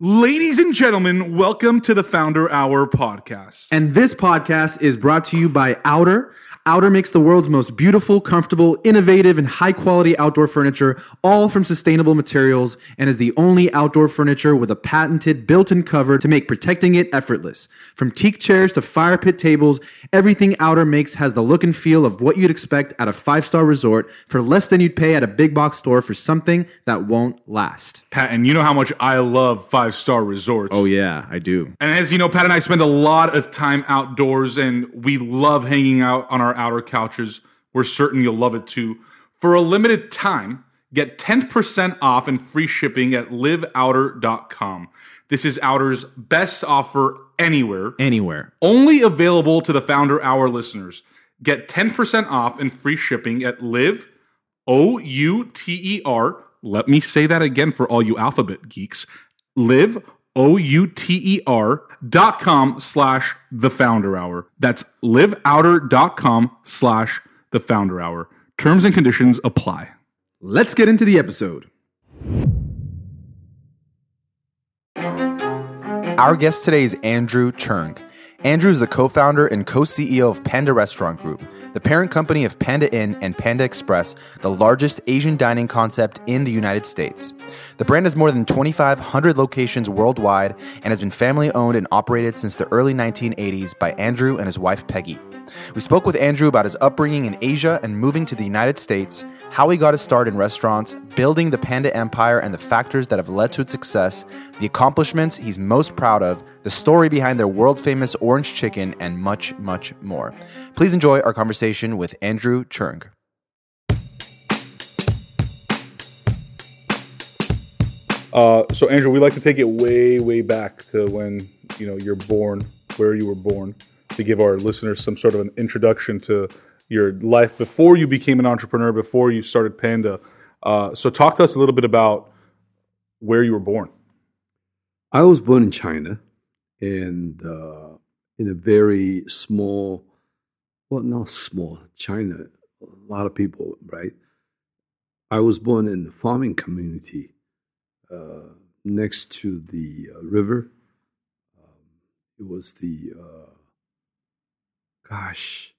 Ladies and gentlemen, welcome to the Founder Hour podcast. And this podcast is brought to you by Outer. Outer makes the world's most beautiful, comfortable, innovative, and high quality outdoor furniture, all from sustainable materials, and is the only outdoor furniture with a patented built in cover to make protecting it effortless. From teak chairs to fire pit tables, everything Outer makes has the look and feel of what you'd expect at a five star resort for less than you'd pay at a big box store for something that won't last. Pat, and you know how much I love five star resorts. Oh, yeah, I do. And as you know, Pat and I spend a lot of time outdoors and we love hanging out on our outer couches. We're certain you'll love it too. For a limited time, get 10% off and free shipping at liveouter.com. This is Outer's best offer anywhere, Anywhere. only available to the Founder Hour listeners. Get 10% off and free shipping at live, O U T E R. Let me say that again for all you alphabet geeks. Live, O U T E R dot com slash the founder hour. That's liveouter.com slash the founder hour. Terms and conditions apply. Let's get into the episode. Our guest today is Andrew Cherng. Andrew is the co founder and co CEO of Panda Restaurant Group, the parent company of Panda Inn and Panda Express, the largest Asian dining concept in the United States. The brand has more than 2,500 locations worldwide and has been family owned and operated since the early 1980s by Andrew and his wife Peggy. We spoke with Andrew about his upbringing in Asia and moving to the United States, how he got his start in restaurants, building the Panda Empire and the factors that have led to its success, the accomplishments he's most proud of, the story behind their world famous orange chicken, and much, much more. Please enjoy our conversation with Andrew Cherng. Uh, so Andrew, we like to take it way, way back to when you know you're born, where you were born, to give our listeners some sort of an introduction to your life before you became an entrepreneur, before you started Panda. Uh, so talk to us a little bit about where you were born. I was born in China, and uh, in a very small, well, not small, China, a lot of people, right? I was born in the farming community uh, next to the uh, river. Um, it was the, uh, gosh,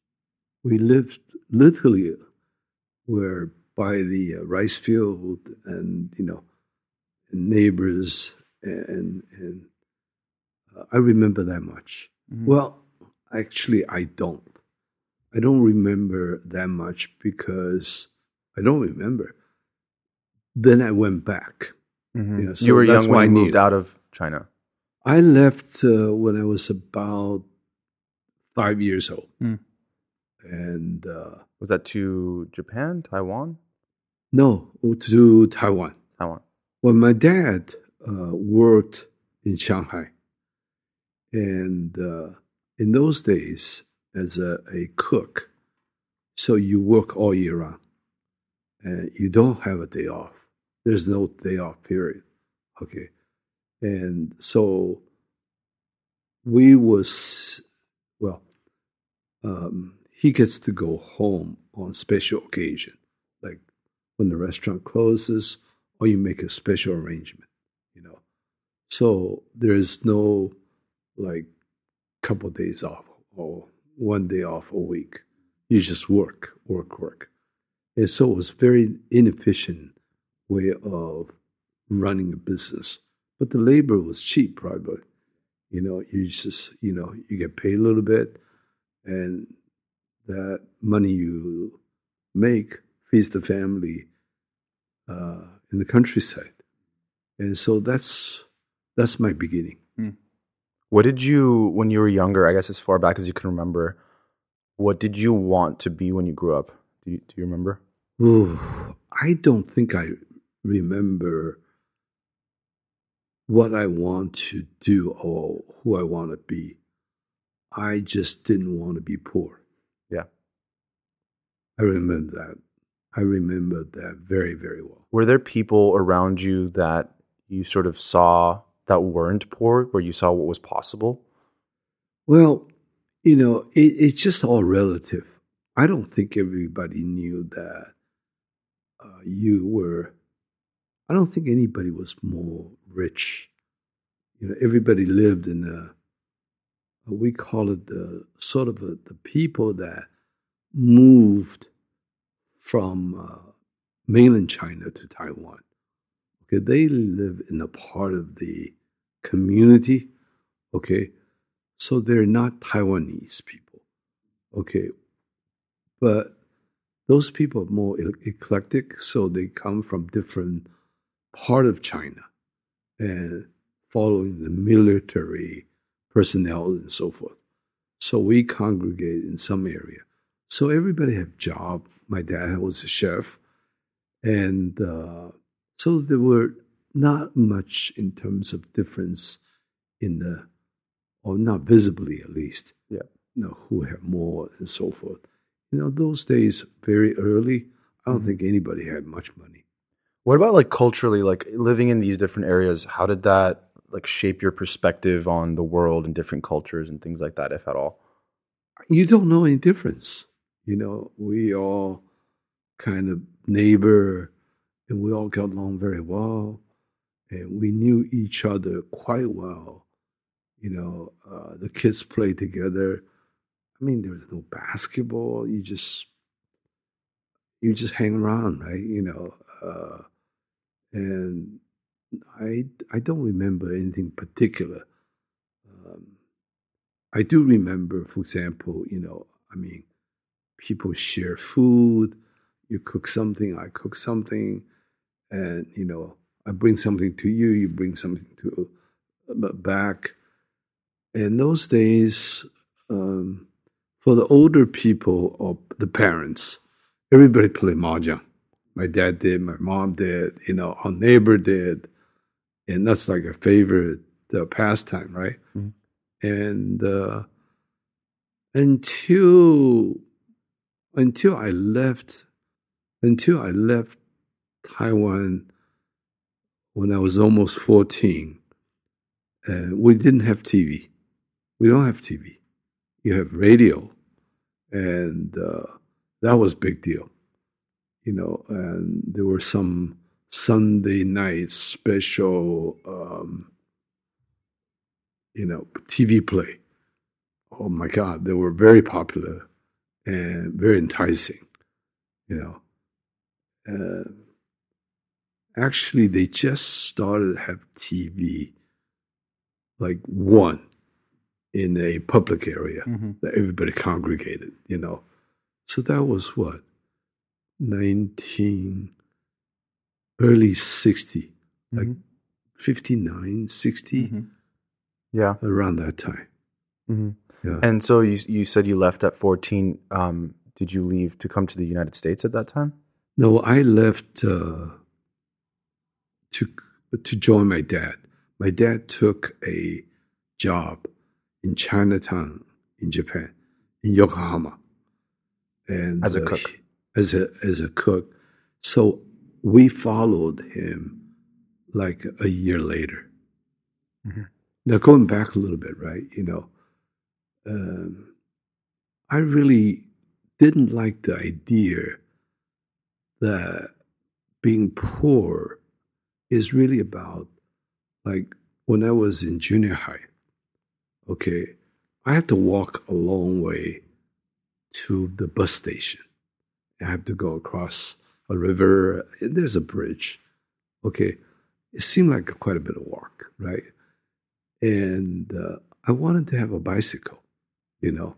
we lived literally where by the uh, rice field and, you know, neighbors and and uh, I remember that much. Well, actually, I don't. I don't remember that much because I don't remember. Then I went back. Yeah, so you were young when you moved out of China. I left uh, when I was about five years old, Hmm. and uh, Was that to Japan, Taiwan? no, to Taiwan. Taiwan. Well, my dad uh, worked in Shanghai, and uh, in those days, as a, a cook, so you work all year round, and you don't have a day off. There's no day off period. Okay, and so we was. Um, he gets to go home on special occasion, like when the restaurant closes or you make a special arrangement, you know. So there's no like couple days off or one day off a week. You just work, work, work. And so it was very inefficient way of running a business. But the labor was cheap probably. You know, you just you know, you get paid a little bit and that money you make feeds the family uh, in the countryside, and so that's that's my beginning. What did you, when you were younger, I guess as far back as you can remember, what did you want to be when you grew up? Do you, do you remember? Ooh, I don't think I remember what I want to do or who I want to be. I just didn't want to be poor. Yeah. I remember that. I remember that very, very well. Were there people around you that you sort of saw that weren't poor, where you saw what was possible? Well, you know, it, it's just all relative. I don't think everybody knew that uh, you were. I don't think anybody was more rich you know, everybody lived in a, we call it the sort of a, the people that moved from uh, mainland China to Taiwan. Okay, they live in a part of the community. Okay, so they're not Taiwanese people. Okay, but those people are more eclectic, so they come from different part of China and following the military personnel and so forth. So we congregate in some area. So everybody have job. My dad was a chef, and uh, so there were not much in terms of difference in the, or not visibly at least. Yeah. You know who had more and so forth. You know those days very early. I don't Mhm. think anybody had much money. What about like culturally, like living in these different areas? How did that like shape your perspective on the world and different cultures and things like that, if at all? you don't know any difference. You know, we all kind of neighbor and we all got along very well and we knew each other quite well. You know, uh, the kids played together. I mean, there was no basketball. You just, you just hang around, right? You know, uh, and I, I don't remember anything particular. Um, I do remember, for example, you know, I mean, people share food. You cook something, I cook something, and you know, I bring something to you, you bring something to uh, back. In those days, um, for the older people or the parents, everybody played mahjong. My dad did, my mom did, you know, our neighbor did, and that's like a favorite uh, pastime, right? Mhm. And uh, until until I left, until I left Taiwan when I was almost fourteen, uh, we didn't have TV. We don't have TV. You have radio, and uh, that was big deal. You know, and there were some Sunday night special, um, you know, TV play. Oh my God, they were very popular and very enticing. You know, uh, actually, they just started to have TV, like one in a public area that everybody congregated, you know. So that was what? 19, early 60, like Mhm. 59, 60, Mhm. Yeah. around that time. hmm Yeah. And so you you said you left at fourteen. Um, did you leave to come to the United States at that time? No, I left uh, to to join my dad. My dad took a job in Chinatown in Japan, in Yokohama, and As a uh, cook. as a as a cook. So we followed him like a year later. Mhm. Now going back a little bit, right? You know, um, I really didn't like the idea that being poor is really about like when I was in junior high, okay, I had to walk a long way to the bus station. I have to go across a river. There's a bridge. Okay. It seemed like quite a bit of walk, right? And uh, I wanted to have a bicycle, you know,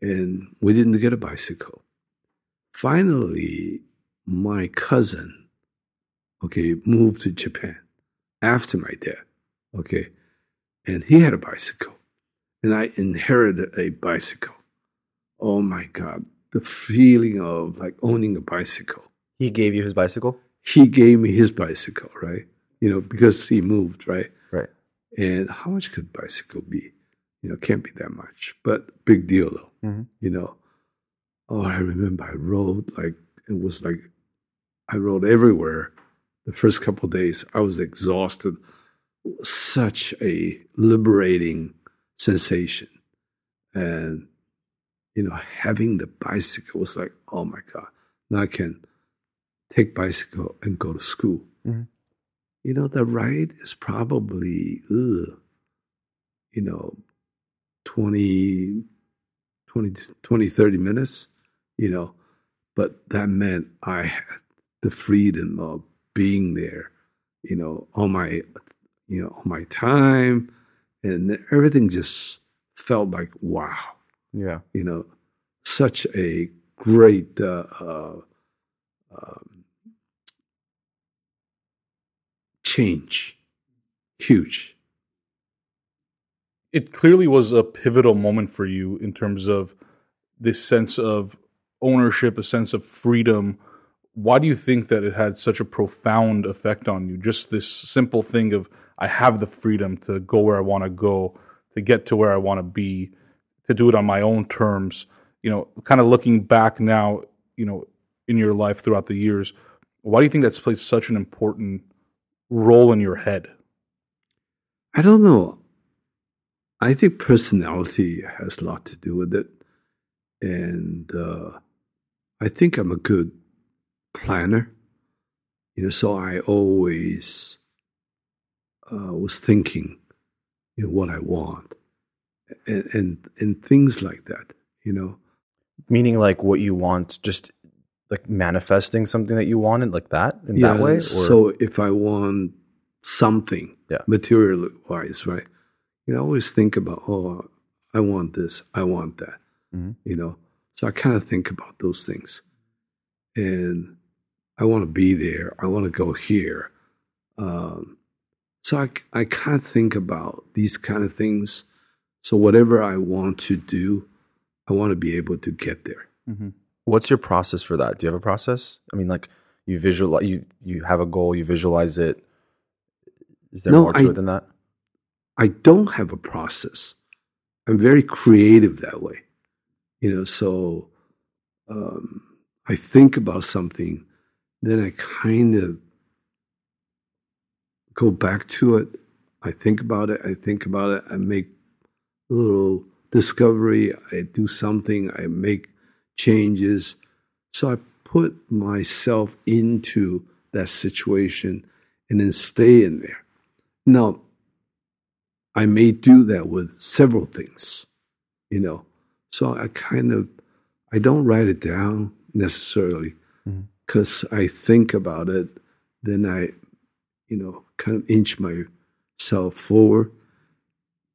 and we didn't get a bicycle. Finally, my cousin, okay, moved to Japan after my dad, okay, and he had a bicycle, and I inherited a bicycle. Oh my God, the feeling of like owning a bicycle. He gave you his bicycle. He gave me his bicycle, right? You know, because he moved, right? Right. And how much could bicycle be? You know, can't be that much, but big deal though. Mhm. You know, oh, I remember I rode like it was like I rode everywhere. The first couple of days, I was exhausted. Such a liberating sensation, and you know, having the bicycle was like, oh my god! Now I can take bicycle and go to school. Mhm. you know, the ride is probably, ugh, you know, 20, 20, 20, 30 minutes, you know, but that meant I had the freedom of being there, you know, on my, you know, on my time, and everything just felt like wow, Yeah. you know, such a great uh, uh, um, change, huge. it clearly was a pivotal moment for you in terms of this sense of ownership, a sense of freedom. Why do you think that it had such a profound effect on you? Just this simple thing of I have the freedom to go where I want to go, to get to where I want to be, to do it on my own terms. You know, kind of looking back now, you know, in your life throughout the years, why do you think that's played such an important role in your head? I don't know. I think personality has a lot to do with it. And uh, I think I'm a good planner. You know, so I always uh, was thinking, you know, what I want and, and, and things like that, you know. Meaning like what you want, just like manifesting something that you wanted, like that in that way. Or? So if I want something, Yeah. material wise, right? You know, I always think about, oh, I want this, I want that. Mhm. You know, so I kind of think about those things, and I want to be there. I want to go here. Um, so I, I kind of think about these kind of things. So whatever I want to do, I want to be able to get there. What's your process for that? Do you have a process? I mean, like you visualize, you you have a goal, you visualize it. Is there No, more to I- it than that? I don't have a process. I'm very creative that way. You know, so um, I think about something, then I kind of go back to it. I think about it. I think about it. I make a little discovery. I do something. I make changes. So I put myself into that situation and then stay in there. Now, I may do that with several things, you know. So I kind of I don't write it down necessarily mm-hmm. because I think about it. Then I, you know, kind of inch myself forward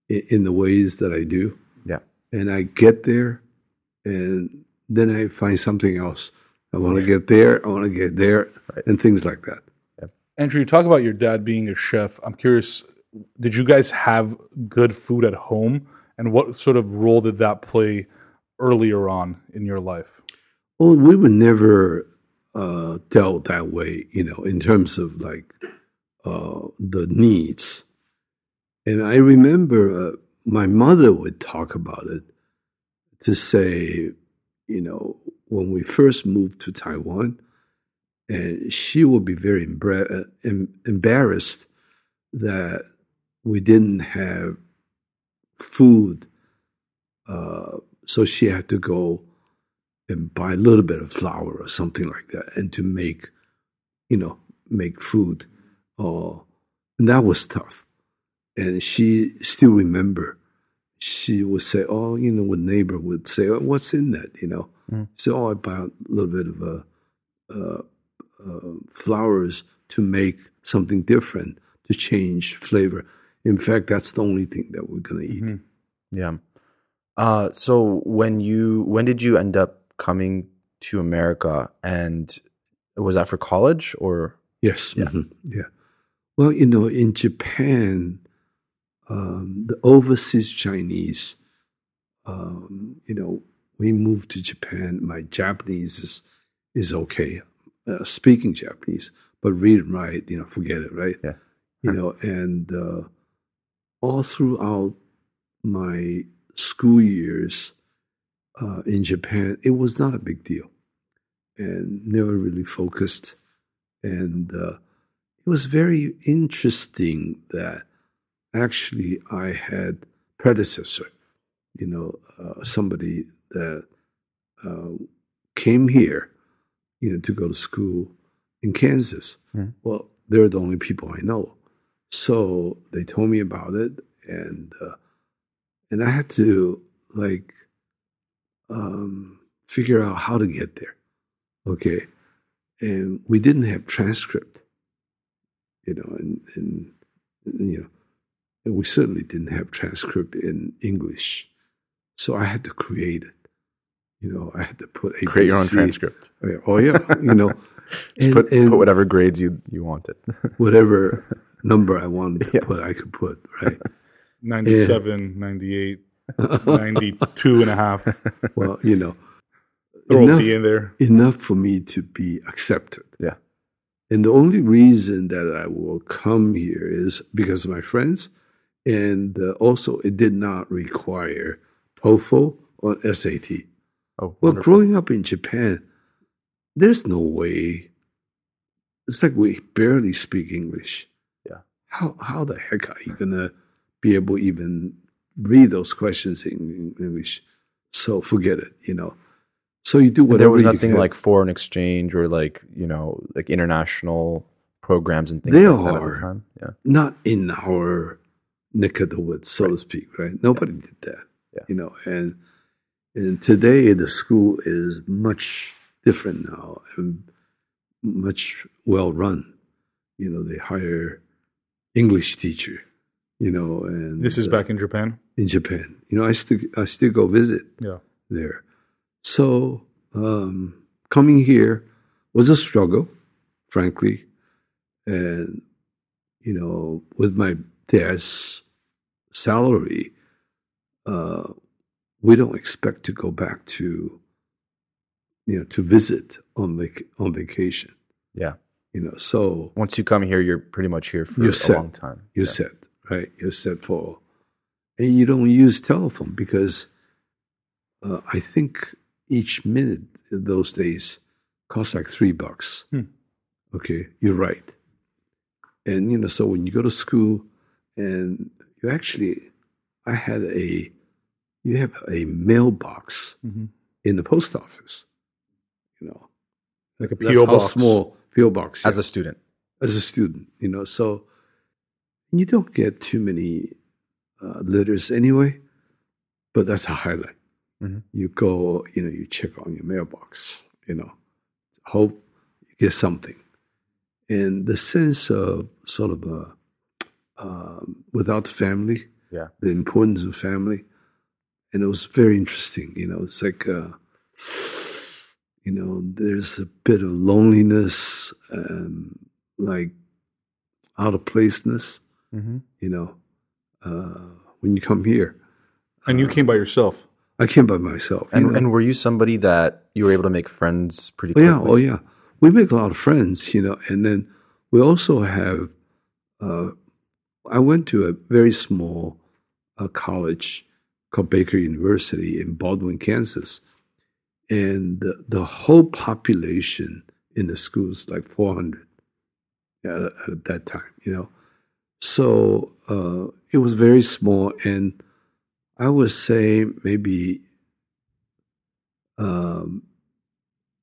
in, in the ways that I do, Yeah. and I get there, and then I find something else. I want to get there. I want to get there, Right. and things like that. Andrew, you talk about your dad being a chef. I'm curious, did you guys have good food at home? And what sort of role did that play earlier on in your life? Well, we were never uh, dealt that way, you know, in terms of like uh, the needs. And I remember uh, my mother would talk about it to say, you know, when we first moved to Taiwan, and she would be very embra- uh, em- embarrassed that we didn't have food. Uh, so she had to go and buy a little bit of flour or something like that and to make, you know, make food. Uh, and that was tough. And she still remember, she would say, oh, you know, what neighbor would say, oh, what's in that, you know? Mm. So, oh, I buy a little bit of uh, uh, uh, flours to make something different, to change flavor. In fact, that's the only thing that we're going to eat. Mhm. Yeah. Uh, so when you when did you end up coming to America, and was that for college or? Yes. Yeah. mhm, Yeah. Well, you know, in Japan, um, the overseas Chinese, um, you know, we moved to Japan. My Japanese is is okay, uh, speaking Japanese, but read and write, you know, forget it, right? Yeah. You know, and uh, all throughout my school years uh, in Japan, it was not a big deal, and never really focused and uh, it was very interesting that actually I had predecessor, you know, uh, somebody that uh, came here, you know, to go to school in Kansas. Mhm. Well, they're the only people I know. So they told me about it, and uh, and I had to like um, figure out how to get there. Okay, and we didn't have transcript, you know, and, and you know, we certainly didn't have transcript in English, so I had to create it. You know, I had to put ABC. Create your own transcript. Oh yeah, oh, you know, Just and- put, and put whatever grades you, you wanted. whatever number I wanted to Yeah. put, I could put right. 97, 98, 92 and a half. Well, you know, enough, in there. enough for me to be accepted. Yeah. And the only reason that I will come here is because of my friends, and uh, also it did not require TOEFL or SAT. Oh, Well, wonderful. growing up in Japan, there's no way. It's like we barely speak English. Yeah. How how the heck are you gonna be able to even read those questions in English? So forget it. You know. So you do whatever. there was nothing like foreign exchange or like you know like international programs and things There like are. the time. Yeah, not in our neck of the woods, so to speak, right? Nobody did that, Yeah. you know. And and today the school is much different now and much well run. You know, they hire English teacher, you know, and This is uh, back in Japan. in Japan. You know, I still I still go visit Yeah. there. So um, coming here was a struggle, frankly, and you know, with my dad's salary, uh, we don't expect to go back to you know to visit on vac- on vacation. yeah. You know, so Once you come here, you're pretty much here for a set. long time. you're yeah. set, right? You're set for, and you don't use telephone because uh, I think each minute in those days cost like three bucks. Hmm. Okay, you're right. And you know, so when you go to school, and you actually, I had a, you have a mailbox Mhm. in the post office. You know, Like a P.O. how box. small PO box As a student, as a student, you know. So you don't get too many uh, letters anyway, but that's a highlight. Mhm. You go, you know, you check on your mailbox, you know, hope you get something, and the sense of sort of a um, without family, yeah, the importance of family, and it was very interesting. You know, it's like. Uh, you know, there's a bit of loneliness, um, like out of placeness, mm-hmm. you know, uh, when you come here. And you came by yourself. I came by myself. you And know. and were you somebody that you were able to make friends pretty oh, quickly? yeah, oh yeah. We make a lot of friends, you know, and then we also have. Uh, I went to a very small uh, college called Baker University in Baldwin, Kansas, and the, the whole population in the school is like 400 at, at that time, you know. So uh, it was very small, and I would say maybe um,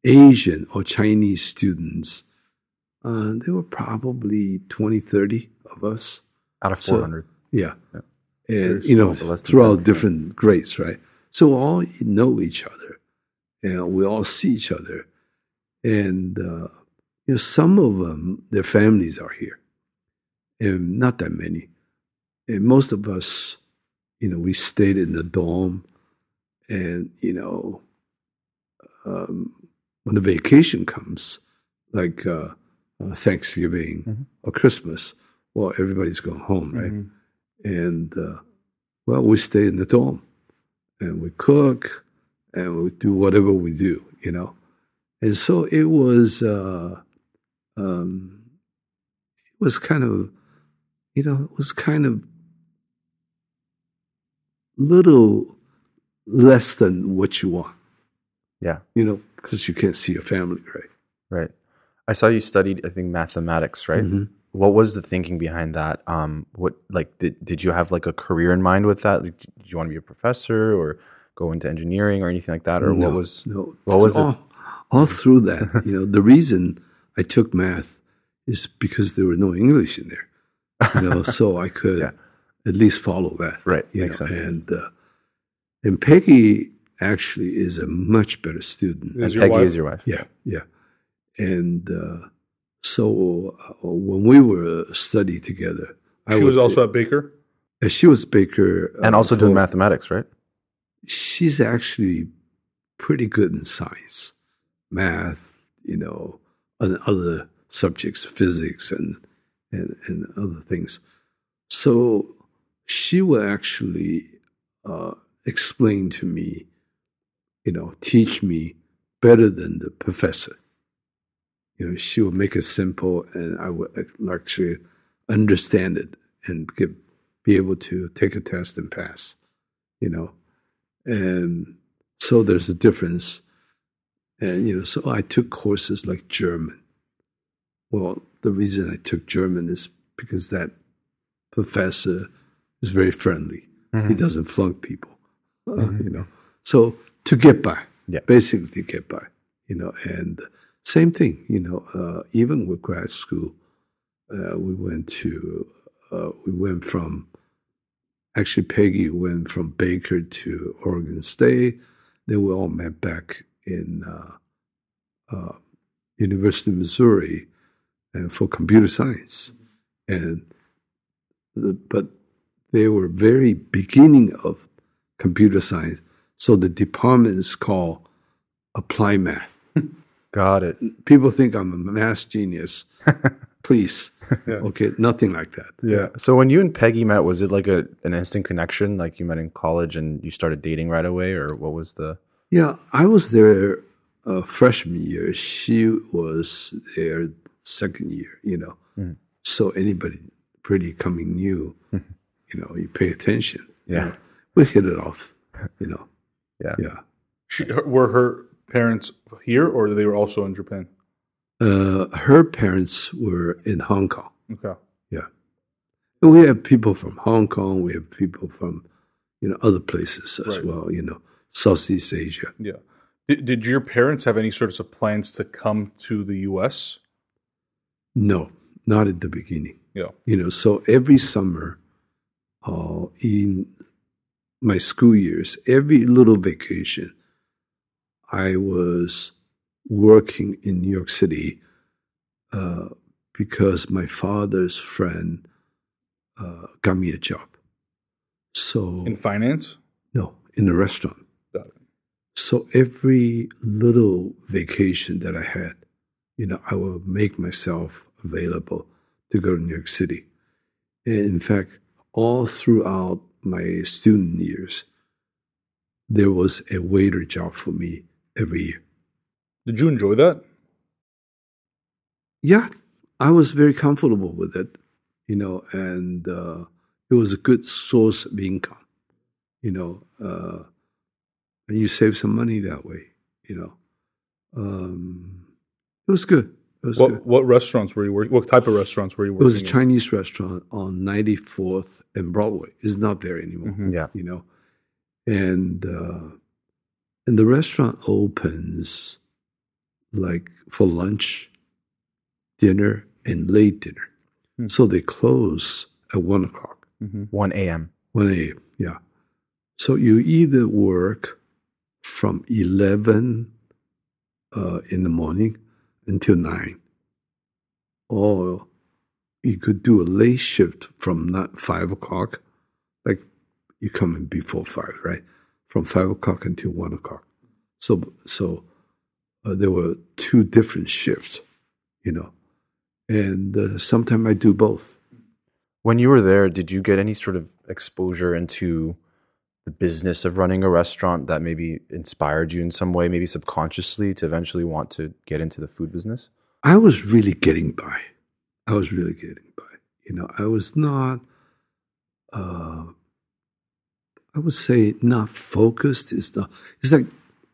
Asian or Chinese students, uh, there were probably 20, 30 of us. Out of So- four hundred. Yeah. Yeah. And, you know, small, less than throughout different grades, right? So we all know each other and we all see each other. And, uh, you know, some of them, their families are here and not that many. And most of us, you know, we stayed in the dorm and, you know, um, when the vacation comes, like uh, uh, Thanksgiving Mhm. or Christmas, well, everybody's going home, right? Mhm. And uh, well, we stay in the dorm and we cook and we do whatever we do, you know. And so it was, uh, um, it was kind of, you know, it was kind of little less than what you want, Yeah, you know, because you can't see your family, right? right. I saw you studied, I think, mathematics, right? Mhm. What was the thinking behind that? Um, what like did did you have like a career in mind with that? Like, did you want to be a professor or go into engineering or anything like that, or no, what was? no? what was it? all, all through that? You know, the reason I took math is because there were no English in there. You know, so I could Yeah. at least follow that. Right, you makes know, sense. And uh, and Peggy actually is a much better student. Is your Peggy wife- is your wife. Yeah, yeah. And uh, so uh, when we were study together, I She was also take- at Baker. uh, she was Baker uh, And also doing mathematics, right? She's actually pretty good in science, math, you know, and other subjects, physics, and and and other things. So she will actually uh, explain to me, you know, teach me better than the professor. You know, she will make it simple, and I would actually understand it and be able to take a test and pass. You know, and so there's a difference. And you know, so I took courses like German. Well, the reason I took German is because that professor is very friendly. He doesn't flunk people, uh, you know. So to get by, Yeah. basically to get by, you know. And same thing, you know. Uh, even with grad school, uh, we went to uh, we went from actually Peggy went from Baker to Oregon State. Then we all met back in uh, uh, University of Missouri uh, for computer science, and but they were very beginning of computer science. So the department is called applied math. Got it. People think I'm a math genius. Please, Yeah. okay, nothing like that. Yeah. So when you and Peggy met, was it like a an instant connection? Like you met in college and you started dating right away, or what was the? Yeah, I was there uh, freshman year. She was there second year. You know, Mhm. so anybody pretty coming new, you know, you pay attention. you Yeah. know. we hit it off. You know, Yeah. yeah. She, her, were her parents here, or they were also in Japan? Uh, her parents were in Hong Kong. Okay. Yeah, and we have people from Hong Kong. We have people from you know other places as Right. well. You know, Southeast Asia. Yeah. Did, did your parents have any sorts of plans to come to the U.S.? No, not at the beginning. Yeah. you know so every summer uh, in my school years every little vacation i was working in new york city uh, because my father's friend uh, got me a job so In finance? no in a restaurant Got it. so every little vacation that i had you know i would make myself available to go to new york city and in fact all throughout my student years there was a waiter job for me every year Did you enjoy that? yeah i was very comfortable with it you know and uh, it was a good source of income you know uh, and you save some money that way you know um, it was good it was good What what restaurants were you working? What type of restaurants were you working? it was a in? chinese restaurant on 94th and broadway it's not there anymore Mhm. Yeah. you know and uh, and the restaurant opens like for lunch dinner and late dinner Hmm. so they close at one o'clock Mhm. One a.m. 1 a.m yeah so you either work from 11 uh, in the morning until 9 or you could do a late shift from not 5 o'clock like you come in before 5 right from 5 o'clock until 1 o'clock so so uh, there were two different shifts you know and uh, sometimes i do both When you were there, did you get any sort of exposure into the business of running a restaurant that maybe inspired you in some way, maybe subconsciously, to eventually want to get into the food business? I was really getting by. I was really getting by. You know, I was not, uh, I would say, not focused. is not. It's like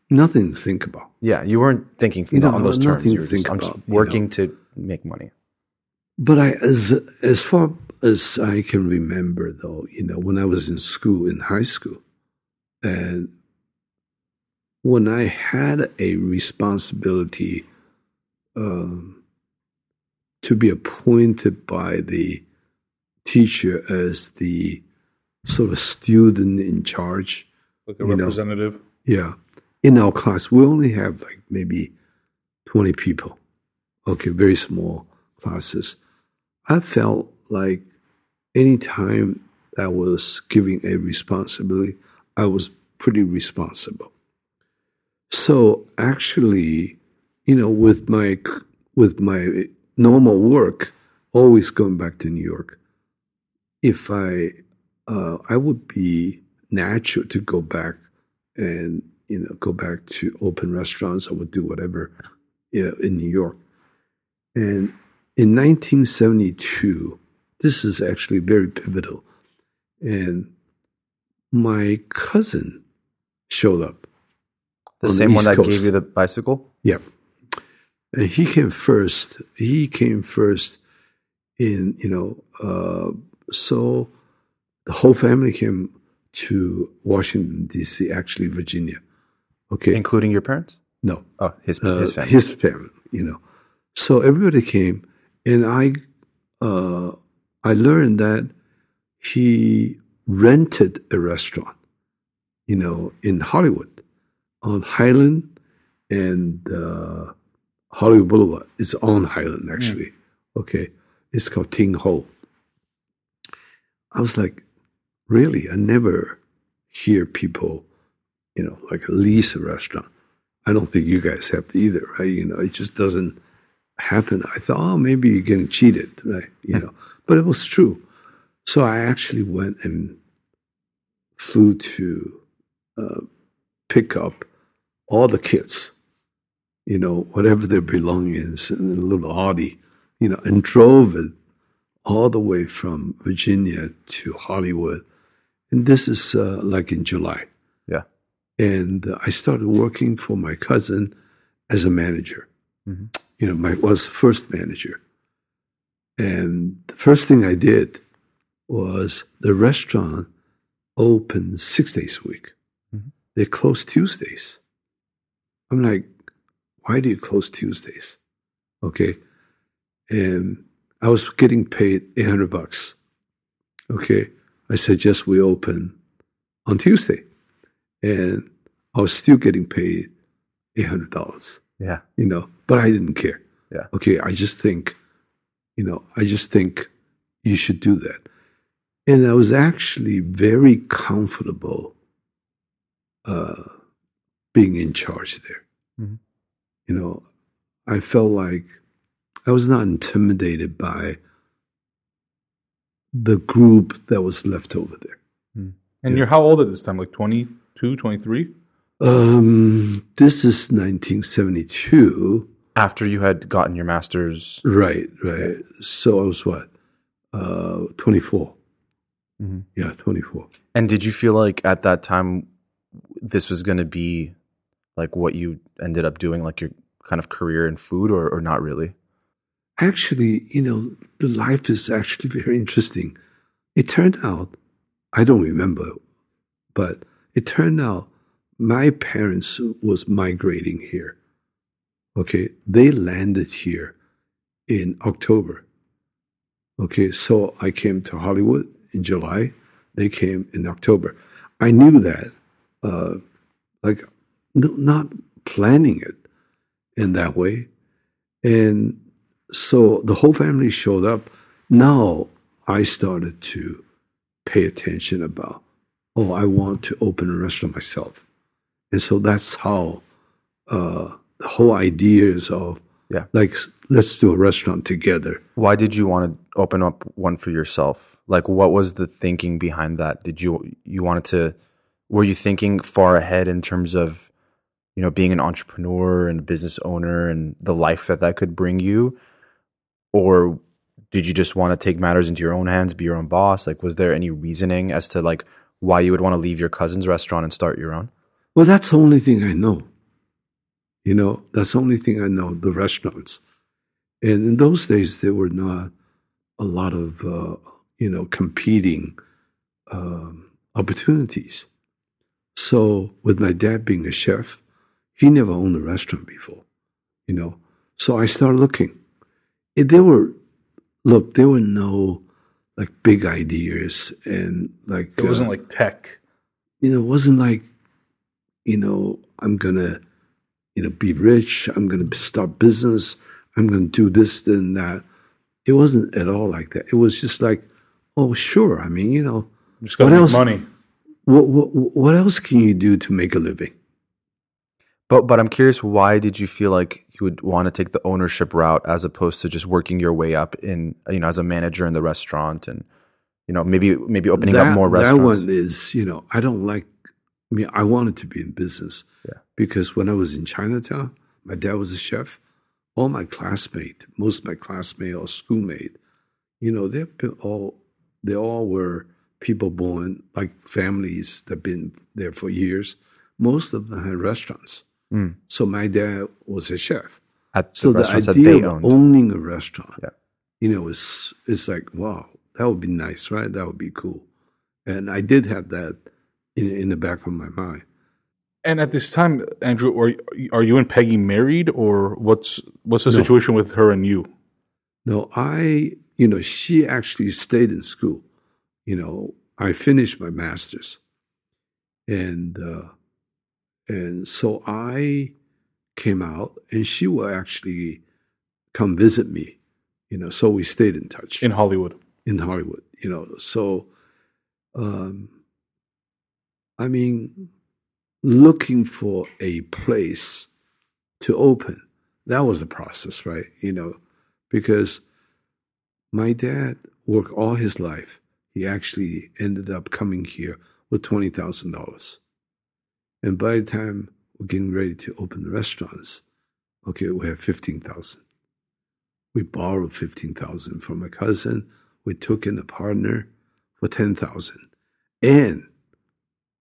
nothing to think about. Yeah, you weren't thinking You know, on those terms. You were just, I'm just about, you working know. to make money. But I, as as far as I can remember, though, you know, when I was in school, in high school, and when I had a responsibility um, to be appointed by the teacher as the sort of student in charge. Like a You know. representative. Yeah. In our class, we only have like maybe 20 people. Okay, very small classes. I felt like anytime I was giving a responsibility, I was pretty responsible. So actually, you know, with my with my normal work, always going back to New York, if I uh, I would be natural to go back and you know go back to open restaurants. I would do whatever you know, in New York. And in 1972, this is actually very pivotal. And my cousin showed up. The on the same one that Coast. gave you the bicycle? Yeah. And he came first. He came first in, you know, uh, so the whole family came to Washington, D.C., actually, Virginia. Okay. Including your parents? no. Oh, his, Uh, his family. His family, you know. So everybody came, and I, uh, I learned that he rented a restaurant, you know, in Hollywood, on Highland and uh, Hollywood Boulevard. It's on Highland actually. Okay, it's called Ting Ho. I was like, really? I never hear people, you know, like lease a restaurant. I don't think you guys have either, right? You know, it just doesn't happen. I thought, oh, maybe you're getting cheated, right? You know, but it was true. So I actually went and flew to uh, pick up all the kids, you know, whatever their belongings in a little Audi, you know, and drove it all the way from Virginia to Hollywood. And this is uh, like in July yeah. and uh, I started working for my cousin as a manager. Mhm. You know, my was first manager, and the first thing I did was the restaurant opened six days a week. Mhm. They closed Tuesdays. I'm like, why do you close Tuesdays? Okay, and I was getting paid eight hundred bucks. Okay, I suggest we open on Tuesday and I was still getting paid eight hundred dollars. Yeah. You know, but I didn't care. Yeah. Okay, I just think, you know, I just think you should do that. And I was actually very comfortable uh, being in charge there. Mhm. You know, I felt like I was not intimidated by the group that was left over there. And you're how old at this time? Like 22, 23? Um, this is 1972. After you had gotten your master's. Right, right. So I was what? Uh, 24. Mhm. Yeah, 24. And did you feel like at that time this was going to be like what you ended up doing, like your kind of career in food, or, or not really? Actually, you know, the life is actually very interesting. It turned out, I don't remember, but it turned out my parents was migrating here. Okay, they landed here in October. Okay, so I came to Hollywood in July. They came in October. I knew that, uh, like, no, not planning it in that way. And so the whole family showed up. Now I started to pay attention about, oh, I want to open a restaurant myself. And so that's how uh, the whole ideas of, Yeah. like, let's do a restaurant together. Why did you want to open up one for yourself? Like, what was the thinking behind that? Did you you wanted to? Were you thinking far ahead in terms of, you know, being an entrepreneur and a business owner and the life that that could bring you, or did you just want to take matters into your own hands, be your own boss? Like, was there any reasoning as to like why you would want to leave your cousin's restaurant and start your own? Well, that's the only thing I know. You know, that's the only thing I know, the restaurants. And in those days, there were not a lot of, uh, you know, competing um, opportunities. So, with my dad being a chef, he never owned a restaurant before, you know. So I started looking. It, there were look, there were no like big ideas and like It wasn't uh, like tech. you know, it wasn't like, you know, I'm gonna, you know, be rich. I'm gonna start business. I'm gonna do this, then that. It wasn't at all like that. It was just like, oh, sure. I mean, you know, Just got what make else? money. what, what what else can you do to make a living? But but I'm curious, why did you feel like you would want to take the ownership route as opposed to just working your way up in you know as a manager in the restaurant and you know maybe maybe opening that, up more restaurants. That one is, you know, I don't like. I mean, I wanted to be in business. Yeah. Because when I was in Chinatown, my dad was a chef. All my classmates, most of my classmates or schoolmate, you know, they've been all they all were people born like families that been there for years. Most of them had restaurants. Mm. So my dad was a chef. At So the restaurants that idea they of owning a restaurant, Yeah. you know, is is like wow, that would be nice, right? That would be cool. And I did have that in in the back of my mind. And at this time, Andrew, are are you and Peggy married, or what's what's the No. situation with her and you? No, I, you know, she actually stayed in school. You know, I finished my master's, and uh, and so I came out, and she will actually come visit me. You know, so we stayed in touch In Hollywood. in Hollywood. You know, so um, I mean, looking for a place to open that was the process, right? You know, because my dad worked all his life. He actually ended up coming here with twenty thousand dollars, and by the time we're getting ready to open the restaurants, okay, we have fifteen thousand. We borrowed fifteen thousand from a cousin. We took in a partner for ten thousand, and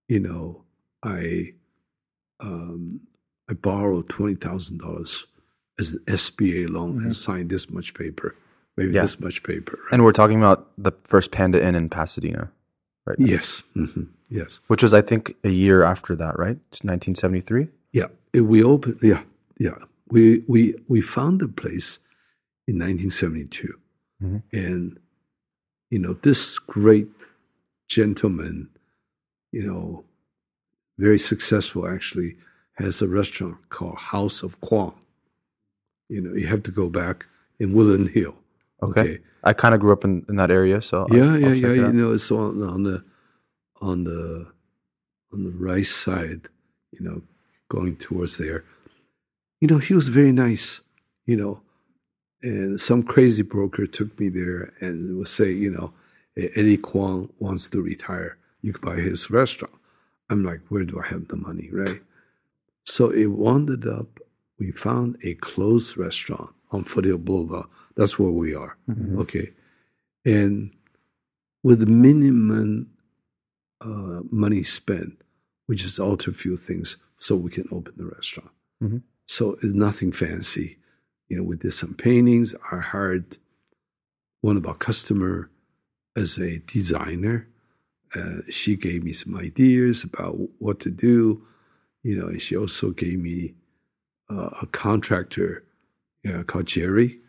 you know, I um, I borrowed twenty thousand dollars as an SBA loan and signed this much paper, maybe Yeah. this much paper. right? and we're talking about the first Panda Inn in Pasadena, right? yes, hmm yes, Which was I think a year after that, right? It's 1973. yeah. We opened, yeah, yeah. We we we found the place in 1972, Mhm. and you know this great gentleman, you know, very successful actually, has a restaurant called House of Kwong. You know, you have to go back in Woodland Hill. Okay. I kind of grew up in, in that area, so Yeah, I'll yeah, check yeah. You know, it's on on the on the on the right side. You know, going towards there. You know, he was very nice. You know, and some crazy broker took me there and was say, you know, Eddie Kwong wants to retire. You could buy his restaurant. I'm like, where do I have the money, right? So it wound up. We found a closed restaurant on Foothill Boulevard. That's where we are. Mm-hmm. Okay, and with minimum uh, money spent, we just alter a few things so we can open the restaurant. Mhm. So it's nothing fancy. You know, we did some paintings. I hired one of our customer as a designer. Uh, she gave me some ideas about what to do. You know, and she also gave me uh, a contractor you know, called Jerry.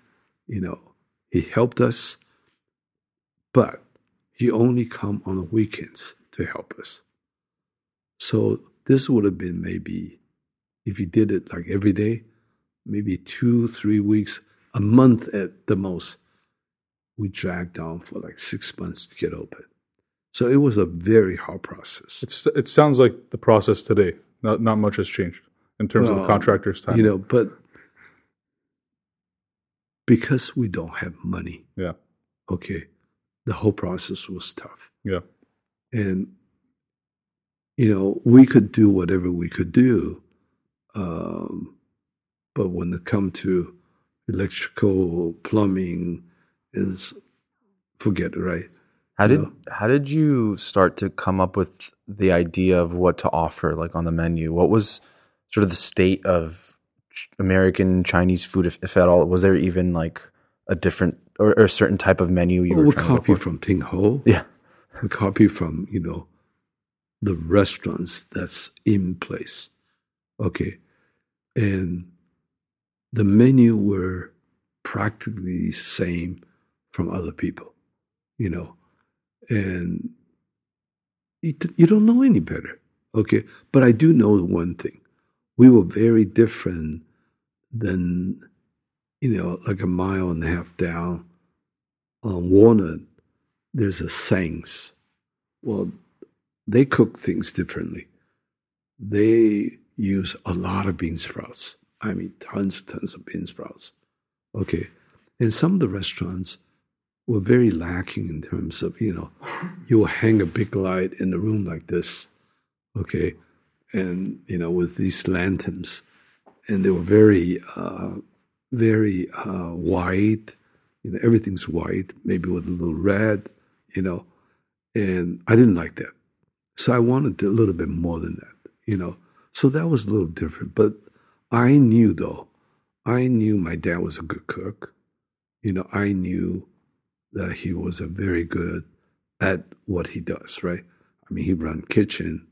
You know, he helped us, but he only come on the weekends to help us. So this would have been maybe, if you did it like every day, maybe two, three weeks, a month at the most. We dragged on for like six months to get open. So it was a very hard process. It's it sounds like the process today. Not not much has changed in terms of the Well, contractor's time. You know, but because we don't have money, yeah, okay, the whole process was tough. yeah. And you know we could do whatever we could do um, but when it come to electrical plumbing is forget it right How did No. how did you start to come up with the idea of what to offer, like on the menu? What was sort of the state of American Chinese food, if, if at all? Was there even like a different or, or a certain type of menu you well, were we trying to copy from ting ho Yeah, we copy from you know the restaurants that's in place okay and the menu were practically the same from other people, you know, and you, don't know any better. Okay. But I do know one thing. We were very different than, you know, like a mile and a half down on Walnut, there's a Sangs. Well, they cook things differently. They use a lot of bean sprouts. I mean, tons, tons of bean sprouts. Okay. And some of the restaurants were very lacking in terms of, you know, you will hang a big light in the room like this, okay, and, you know, with these lanterns. And they were very, uh, very uh, white. You know, everything's white, maybe with a little red, you know. And I didn't like that. So I wanted a little bit more than that, you know. So that was a little different. But I knew, though, I knew my dad was a good cook. You know, I knew that he was a very good at what he does, right? I mean, he ran kitchen,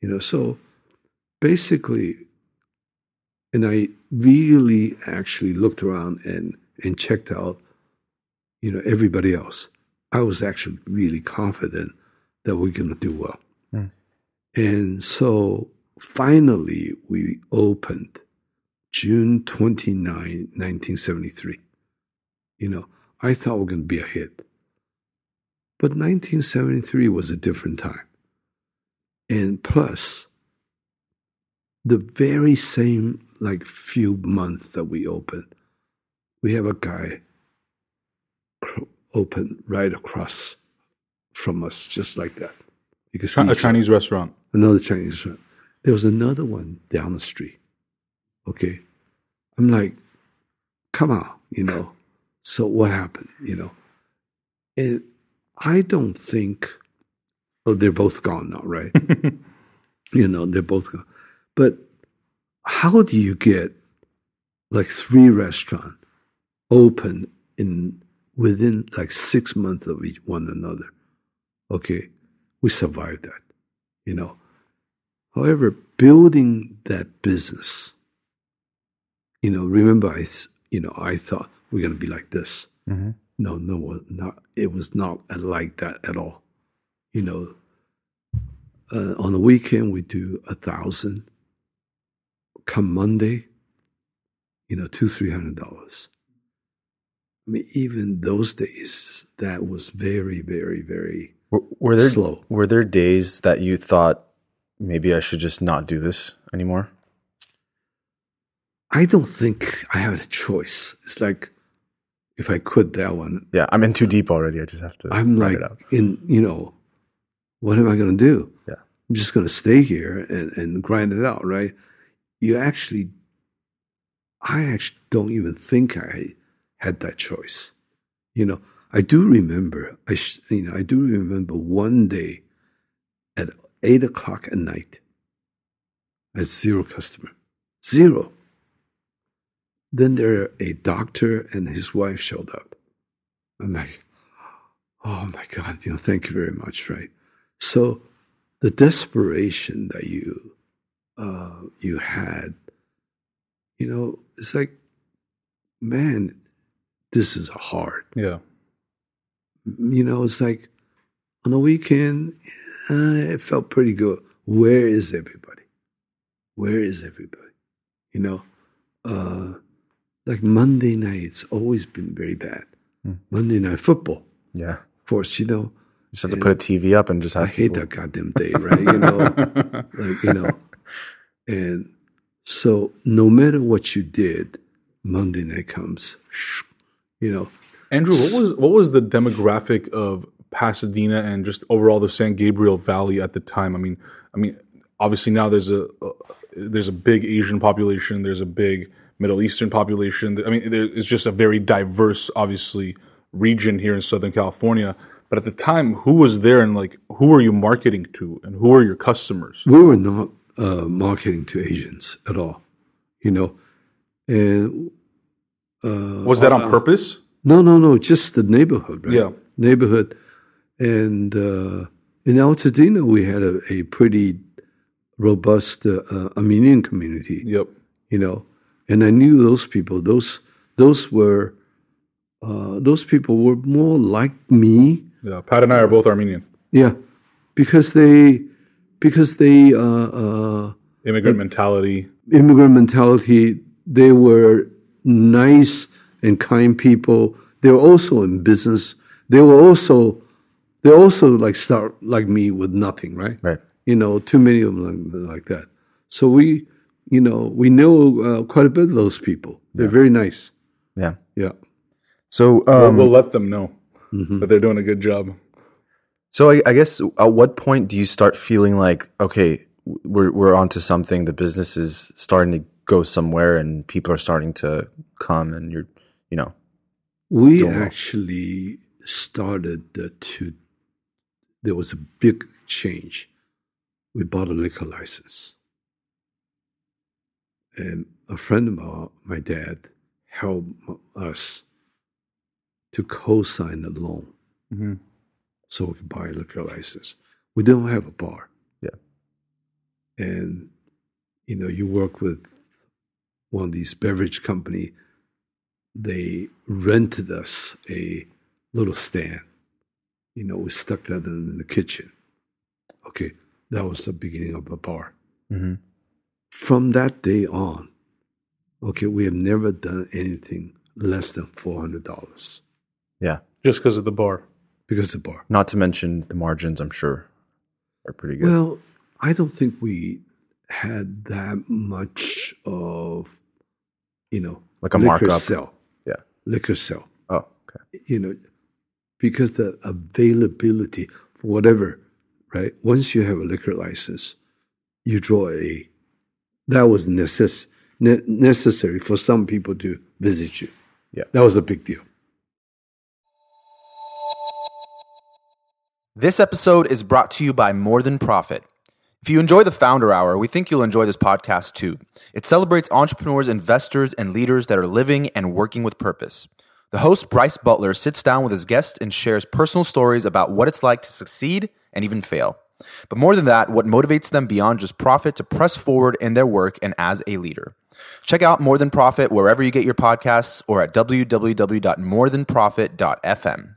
you know. So basically, and I really actually looked around and and checked out, you know, everybody else. I was actually really confident that we're going to do well. Mm. And so finally, we opened June 29, 1973. You know, I thought we were going to be a hit. But 1973 was a different time. And plus, the very same like few months that we opened, we have a guy open right across from us, just like that. You can see a each other Chinese restaurant. another Chinese restaurant. There was another one down the street. Okay. I'm like, come on, you know. So what happened, you know? And I don't think, oh, they're both gone now, right? you know, they're both gone. But how do you get like three restaurants open in within like six months of each one another? Okay. We survived that, you know. However, building that business, you know, remember I, you know, I thought we're going to be like this. Mhm. No, no, not. It was not like that at all. You know, uh, on the weekend we do a thousand. Come Monday, you know, two three hundred dollars. I mean, even those days, that was very, very, very Were, were there slow. were there days that you thought maybe I should just not do this anymore? I don't think I had a choice. It's like if I quit that one, Yeah, I'm in too deep already. I just have to. I'm like in you know, what am I going to do? Yeah. I'm just going to stay here and, and grind it out, right? You actually, I actually don't even think I had that choice. You know, I do remember, I you know, I do remember one day at eight o'clock at night, had zero customer, zero. Then there a doctor and his wife showed up. I'm like, oh my God, you know, thank you very much, right? So the desperation that you uh, you had, you know, it's like, man, this is hard. Yeah. You know, it's like on the weekend, uh, it felt pretty good. Where is everybody? Where is everybody? You know, uh, like Monday night's always been very bad. Hmm. Monday night football, Yeah, of course, you know, just have to put a TV up and just have. I hate people- that goddamn day, right? You know, like you know, and so no matter what you did, Monday night comes, you know. Andrew, what was what was the demographic of Pasadena and just overall the San Gabriel Valley at the time? I mean, I mean, obviously now there's a uh, there's a big Asian population, there's a big Middle Eastern population. I mean, there, it's just a very diverse, obviously, region here in Southern California. But at the time, who was there and like who were you marketing to, and who were your customers? we were not uh, marketing to Asians at all, you know, and uh, Was that on purpose? no, no, no, just the neighborhood, right? Yeah. neighborhood, and uh, in Altadena we had a, a pretty robust uh, uh, Armenian community, Yep. you know, and I knew those people. Those those were uh, those people were more like me. Yeah, Pat and I are both Armenian. Yeah, because they because they uh, uh, Immigrant mentality. immigrant mentality. They were nice and kind people. They were also in business. They were also they also like start like me with nothing, right? Right. You know, too many of them like, like that. So we, you know, we know uh, quite a bit of those people. They're very nice. Yeah. Yeah. So, We'll- um, we'll let them know Mm-hmm. that they're doing a good job. so I, I guess at what point do you start feeling like, okay, we're we're onto something. The business is starting to go somewhere, and people are starting to come, and you're, you know, We actually started to, there was a big change. We bought a liquor license. And a friend of my, my dad helped us to co sign the loan Mhm. so we could buy a liquor license. We don't have a bar. Yeah. And, you know, you work with one of these beverage company, they rented us a little stand. You know, we stuck that in the kitchen. Okay, that was the beginning of a bar. Mhm. From that day on, okay, we have never done anything less than four hundred dollars yeah. Just because of the bar. because of the bar. Not to mention the margins, I'm sure, are pretty good. Well, I don't think we had that much of, you know, Like a liquor markup. sell, yeah. liquor sell. Oh, okay. you know, because the availability for whatever, right? Once you have a liquor license, you draw a. That was necess- ne- necessary for some people to visit you. Yeah. that was a big deal. This episode is brought to you by More Than Profit. If you enjoy the Founder Hour, we think you'll enjoy this podcast too. It celebrates entrepreneurs, investors, and leaders that are living and working with purpose. The host, Bryce Butler, sits down with his guests and shares personal stories about what it's like to succeed and even fail. But more than that, what motivates them beyond just profit to press forward in their work and as a leader. Check out More Than Profit wherever you get your podcasts or at www.morethanprofit.fm.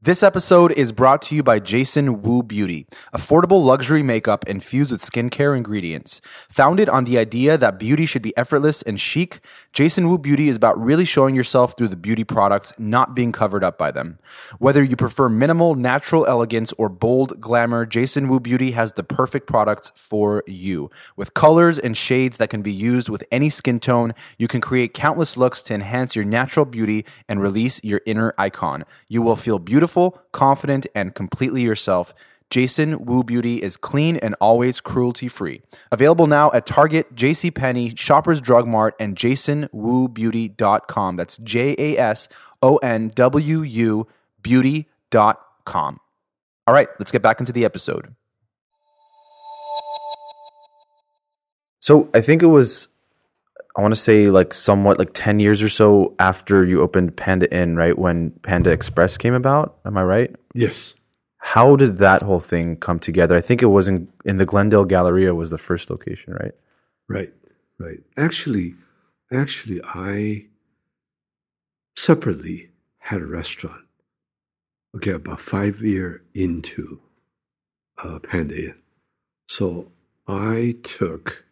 This episode is brought to you by Jason Wu Beauty, affordable luxury makeup infused with skincare ingredients. Founded on the idea that beauty should be effortless and chic, Jason Wu Beauty is about really showing yourself through the beauty products, not being covered up by them. Whether you prefer minimal, natural elegance or bold glamour, Jason Wu Beauty has the perfect products for you. With colors and shades that can be used with any skin tone, you can create countless looks to enhance your natural beauty and release your inner icon. You will feel beautiful, confident, and completely yourself. Jason Wu Beauty is clean and always cruelty free. Available now at Target, JCPenney, Shoppers Drug Mart, and jasonwubeauty.com. That's J A S O N W U beauty.com. All right, let's get back into the episode. So I think it was, I want to say like somewhat like 10 years or so after you opened Panda Inn, right? When Panda Express came about. Am I right? Yes, How did that whole thing come together? I think it was in, in the Glendale Galleria was the first location, right? right, right. Actually, actually, I separately had a restaurant. Okay, about five year into uh, Panda Inn. So I took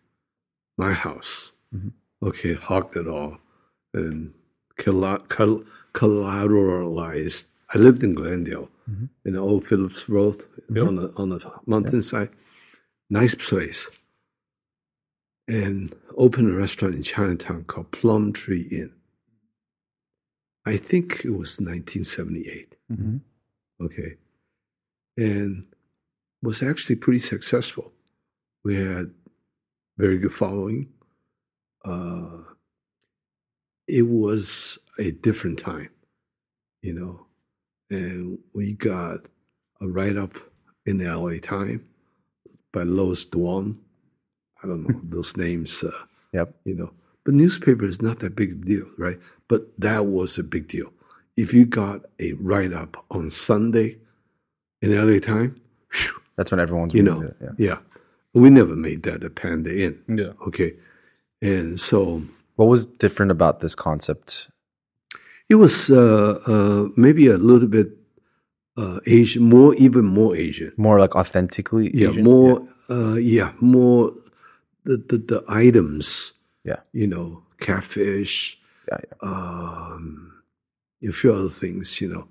my house, okay, hogged it all, and colla- coll- collateralized. I lived in Glendale, in the old Phillips Road on the on the mountainside. Nice place. And opened a restaurant in Chinatown called Plum Tree Inn. I think it was 1978 Mm-hmm. okay, and was actually pretty successful. We had very good following. Uh, it was a different time, you know, and we got a write up in the LA Time by Lois Dwan. I don't know those names, uh, Yep. you know, but newspaper is not that big a deal, right? But that was a big deal. If you got a write up on Sunday in LA Time, whew, That's when everyone's you know, it, yeah. yeah. We never made that a Panda Inn. Yeah. Okay. And so What was different about this concept? It was uh, uh, maybe a little bit uh, Asian, more even more Asian. More like authentically Yeah, Asian? more. Uh, yeah, more. The, the the items. Yeah. You know, catfish. Yeah, yeah. Um, a few other things. You know,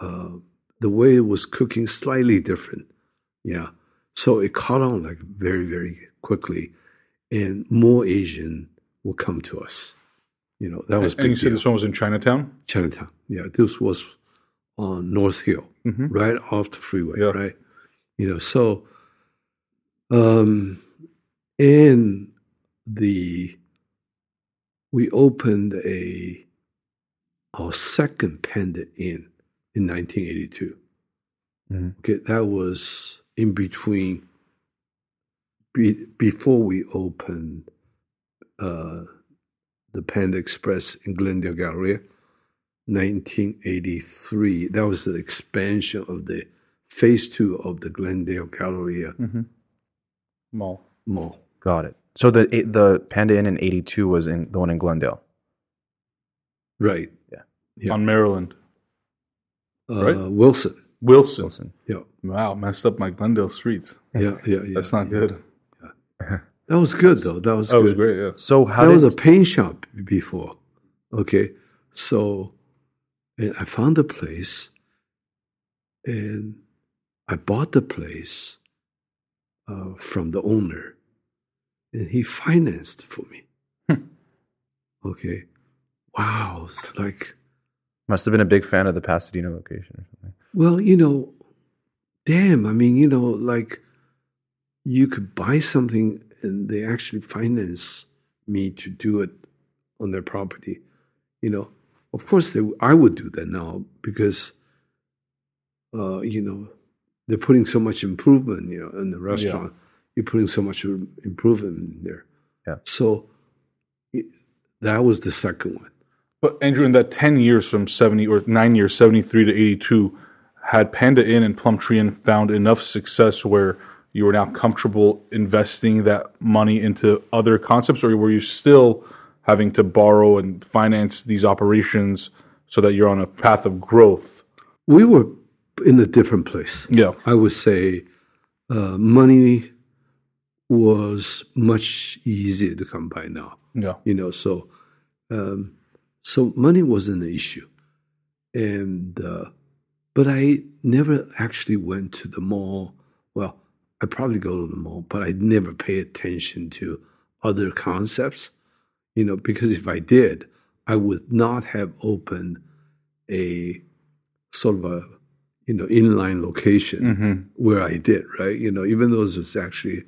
uh, the way it was cooking slightly different. Yeah, so it caught on like very very quickly, and more Asian will come to us. You know, that was and you big said deal. this one was in Chinatown? Chinatown. Yeah, this was on North Hill, right off the freeway, Yeah. right? You know, so, um, and the we opened a our second Panda Inn in 1982. Mhm. Okay, that was in between. Be, before we opened uh, the Panda Express in Glendale Galleria, 1983. That was the expansion of the phase two of the Glendale Galleria Mall. Mall. Got it. So the the Panda Inn in 82 was in the one in Glendale. Right. Yeah. On Maryland. Uh, Right. Wilson. Wilson. Wilson. Yeah. Wow, messed up my Glendale streets. Yeah. Yeah. yeah. That's not good. That was good though. That was That good. was great, yeah. So how that did was a paint shop before. Okay. So and I found the place and I bought the place uh, from the owner and he financed for me. okay. Wow. It's like, must have been a big fan of the Pasadena location or something. well, you know, damn. I mean, you know, like you could buy something and they actually finance me to do it on their property. You know, of course, they, I would do that now because, uh, you know, they're putting so much improvement, you know, in the restaurant. You're putting so much improvement in there. Yeah. So it, that was the second one. But Andrew, in that ten years from seventy or nine years, seventy three to eighty two, had Panda Inn and Plum Tree Inn found enough success where you were now comfortable investing that money into other concepts, or were you still having to borrow and finance these operations so that you're on a path of growth? We were in a different place. Yeah. I would say uh, money was much easier to come by now. Yeah. You know, so um, so money wasn't an issue, and uh, but I never actually went to the mall. I probably go to the mall, but I never pay attention to other concepts. You know, because if I did, I would not have opened a sort of a you know inline location mm-hmm. where I did right. You know, even though it was actually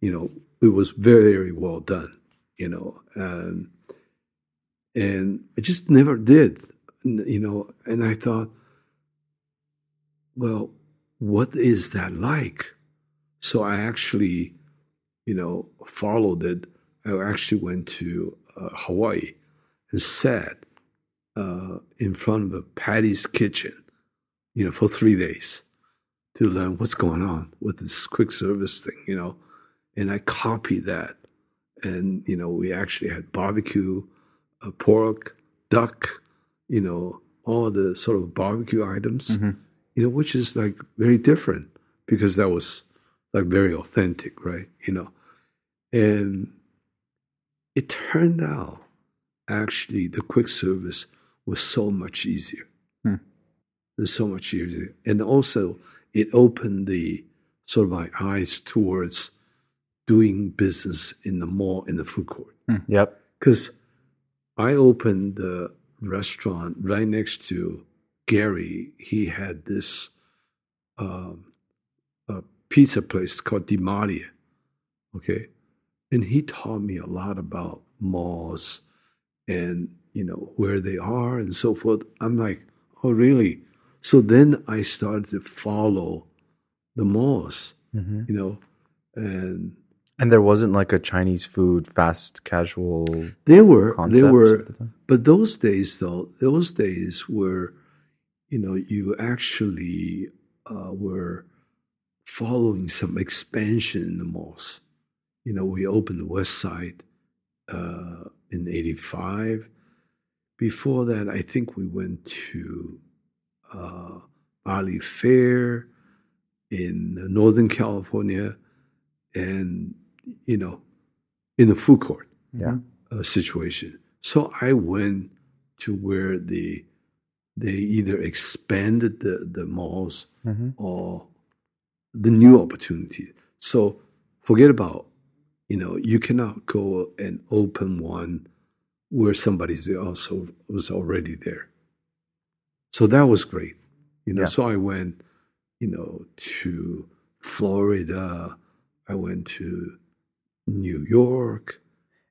you know it was very very well done. You know, and and I just never did. You know, and I thought, well, what is that like? So I actually, you know, followed it. I actually went to uh, Hawaii and sat uh, in front of a Patti's Kitchen, you know, for three days to learn what's going on with this quick service thing, you know. And I copied that. And, you know, we actually had barbecue, uh, pork, duck, you know, all the sort of barbecue items, you know, which is like very different because that was like very authentic, right? You know, and it turned out actually the quick service was so much easier. Hmm. It was so much easier. And also, it opened the sort of my eyes towards doing business in the mall, in the food court. Yep. Because I opened the restaurant right next to Gary. He had this um, a pizza place called Di Maria. Okay. And he taught me a lot about malls and, you know, where they are and so forth. I'm like, oh, really? So then I started to follow the malls, hmm you know, and And there wasn't like a Chinese food fast casual They were, they were, the but those days though, those days were, you know, you actually uh, were following some expansion in the malls. You know, we opened the West Side uh, in '85 before that, I think we went to uh, Valley Fair in Northern California, and you know, in the food court Yeah. uh, situation. So I went to where the they either expanded the the malls Mm-hmm. or the new opportunity. So forget about you know you cannot go and open one where somebody's also was already there. So that was great. You know, Yeah. so I went, you know, to Florida. I went to New York.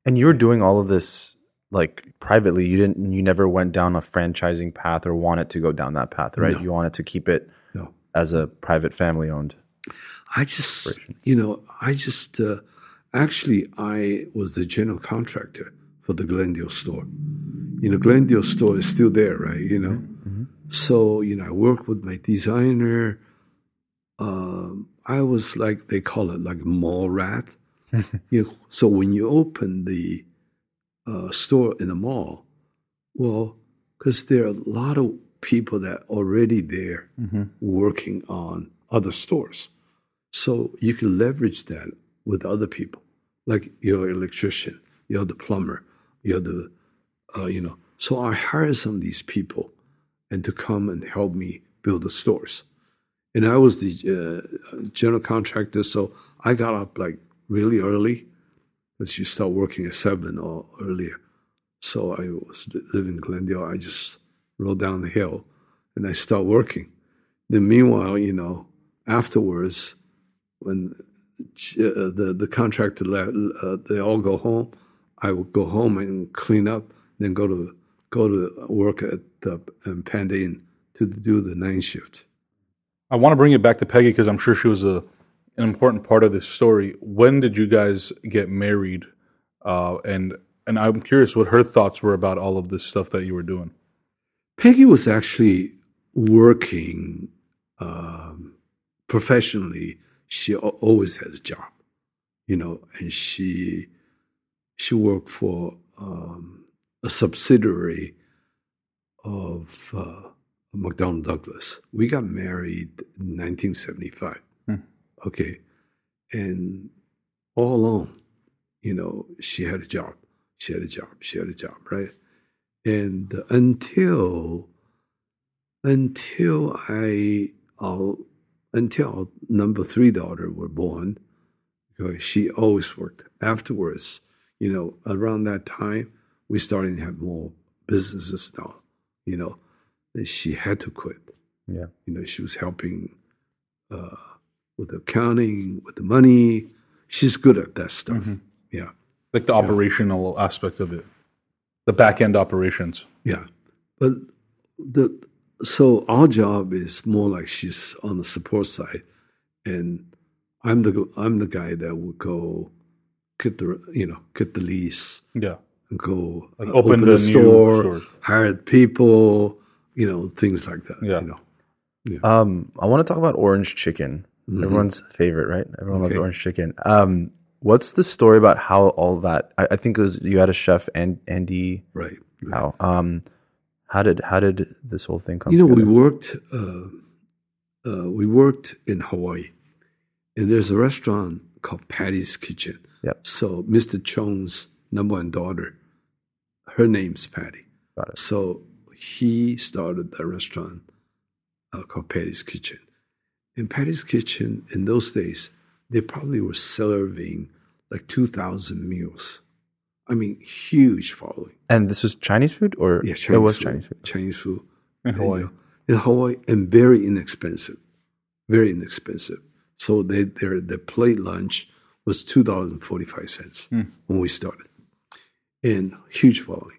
And you were doing all of this like privately. You didn't. You never went down a franchising path or wanted to go down that path, right? No. You wanted to keep it No, as a private family owned. I just, you know, I just, uh, actually, I was the general contractor for the Glendale store. You know, Glendale store is still there, right? You know, so you know, I worked with my designer. Um, I was like they call it like mall rat. you know, so when you open the uh, store in a mall, well, because there are a lot of people that are already there working on other stores. So you can leverage that with other people, like your electrician, you're the plumber, you're the, uh, you know. So I hired some of these people, and to come and help me build the stores. And I was the uh, general contractor, so I got up like really early, because you start working at seven or earlier. So I was living in Glendale. I just rode down the hill, and I start working. Then meanwhile, you know, afterwards, when uh, the the contractor left, uh, they all go home. I would go home and clean up, then go to go to work at the Panda Inn to do the night shift. I want to bring it back to Peggy because I'm sure she was a, an important part of this story. When did you guys get married? Uh, and and I'm curious what her thoughts were about all of this stuff that you were doing. Peggy was actually working um, professionally. She always had a job, you know, and she she worked for um, a subsidiary of uh, McDonnell Douglas. We got married in 1975. Hmm. Okay, and all along, you know, she had a job. She had a job. She had a job, right? And until until I our, until number three daughter were born, because she always worked. Afterwards, you know, around that time, we started to have more businesses now. You know, she had to quit. Yeah. You know, she was helping uh, with accounting, with the money. She's good at that stuff. Yeah. Like the operational aspect of it, the back end operations. Yeah, but the so our job is more like she's on the support side, and I'm the I'm the guy that will go get the you know get the lease Yeah. and go Like uh, open the new store, stores. hire people, you know things like that. Yeah. you know. Um, I want to talk about orange chicken. Mhm. Everyone's favorite, right? Everyone loves orange chicken. Um, what's the story about how all that? I, I think it was you had a chef and Andy right. right. How? Um, how did how did this whole thing come? You know, we worked. Uh, uh, we worked in Hawaii, and there's a restaurant called Patti's Kitchen. Yep. So Mr. Chong's number one daughter, her name's Patty. Got it. So he started a restaurant uh, called Patti's Kitchen. In Patti's Kitchen, in those days, they probably were serving like two thousand meals. I mean, huge following. And this was Chinese food, or Yeah, it was food. Chinese food. Chinese food In Hawaii. in Hawaii, and very inexpensive, very inexpensive. So they, their their plate lunch was two dollars and forty five cents when we started, and huge following.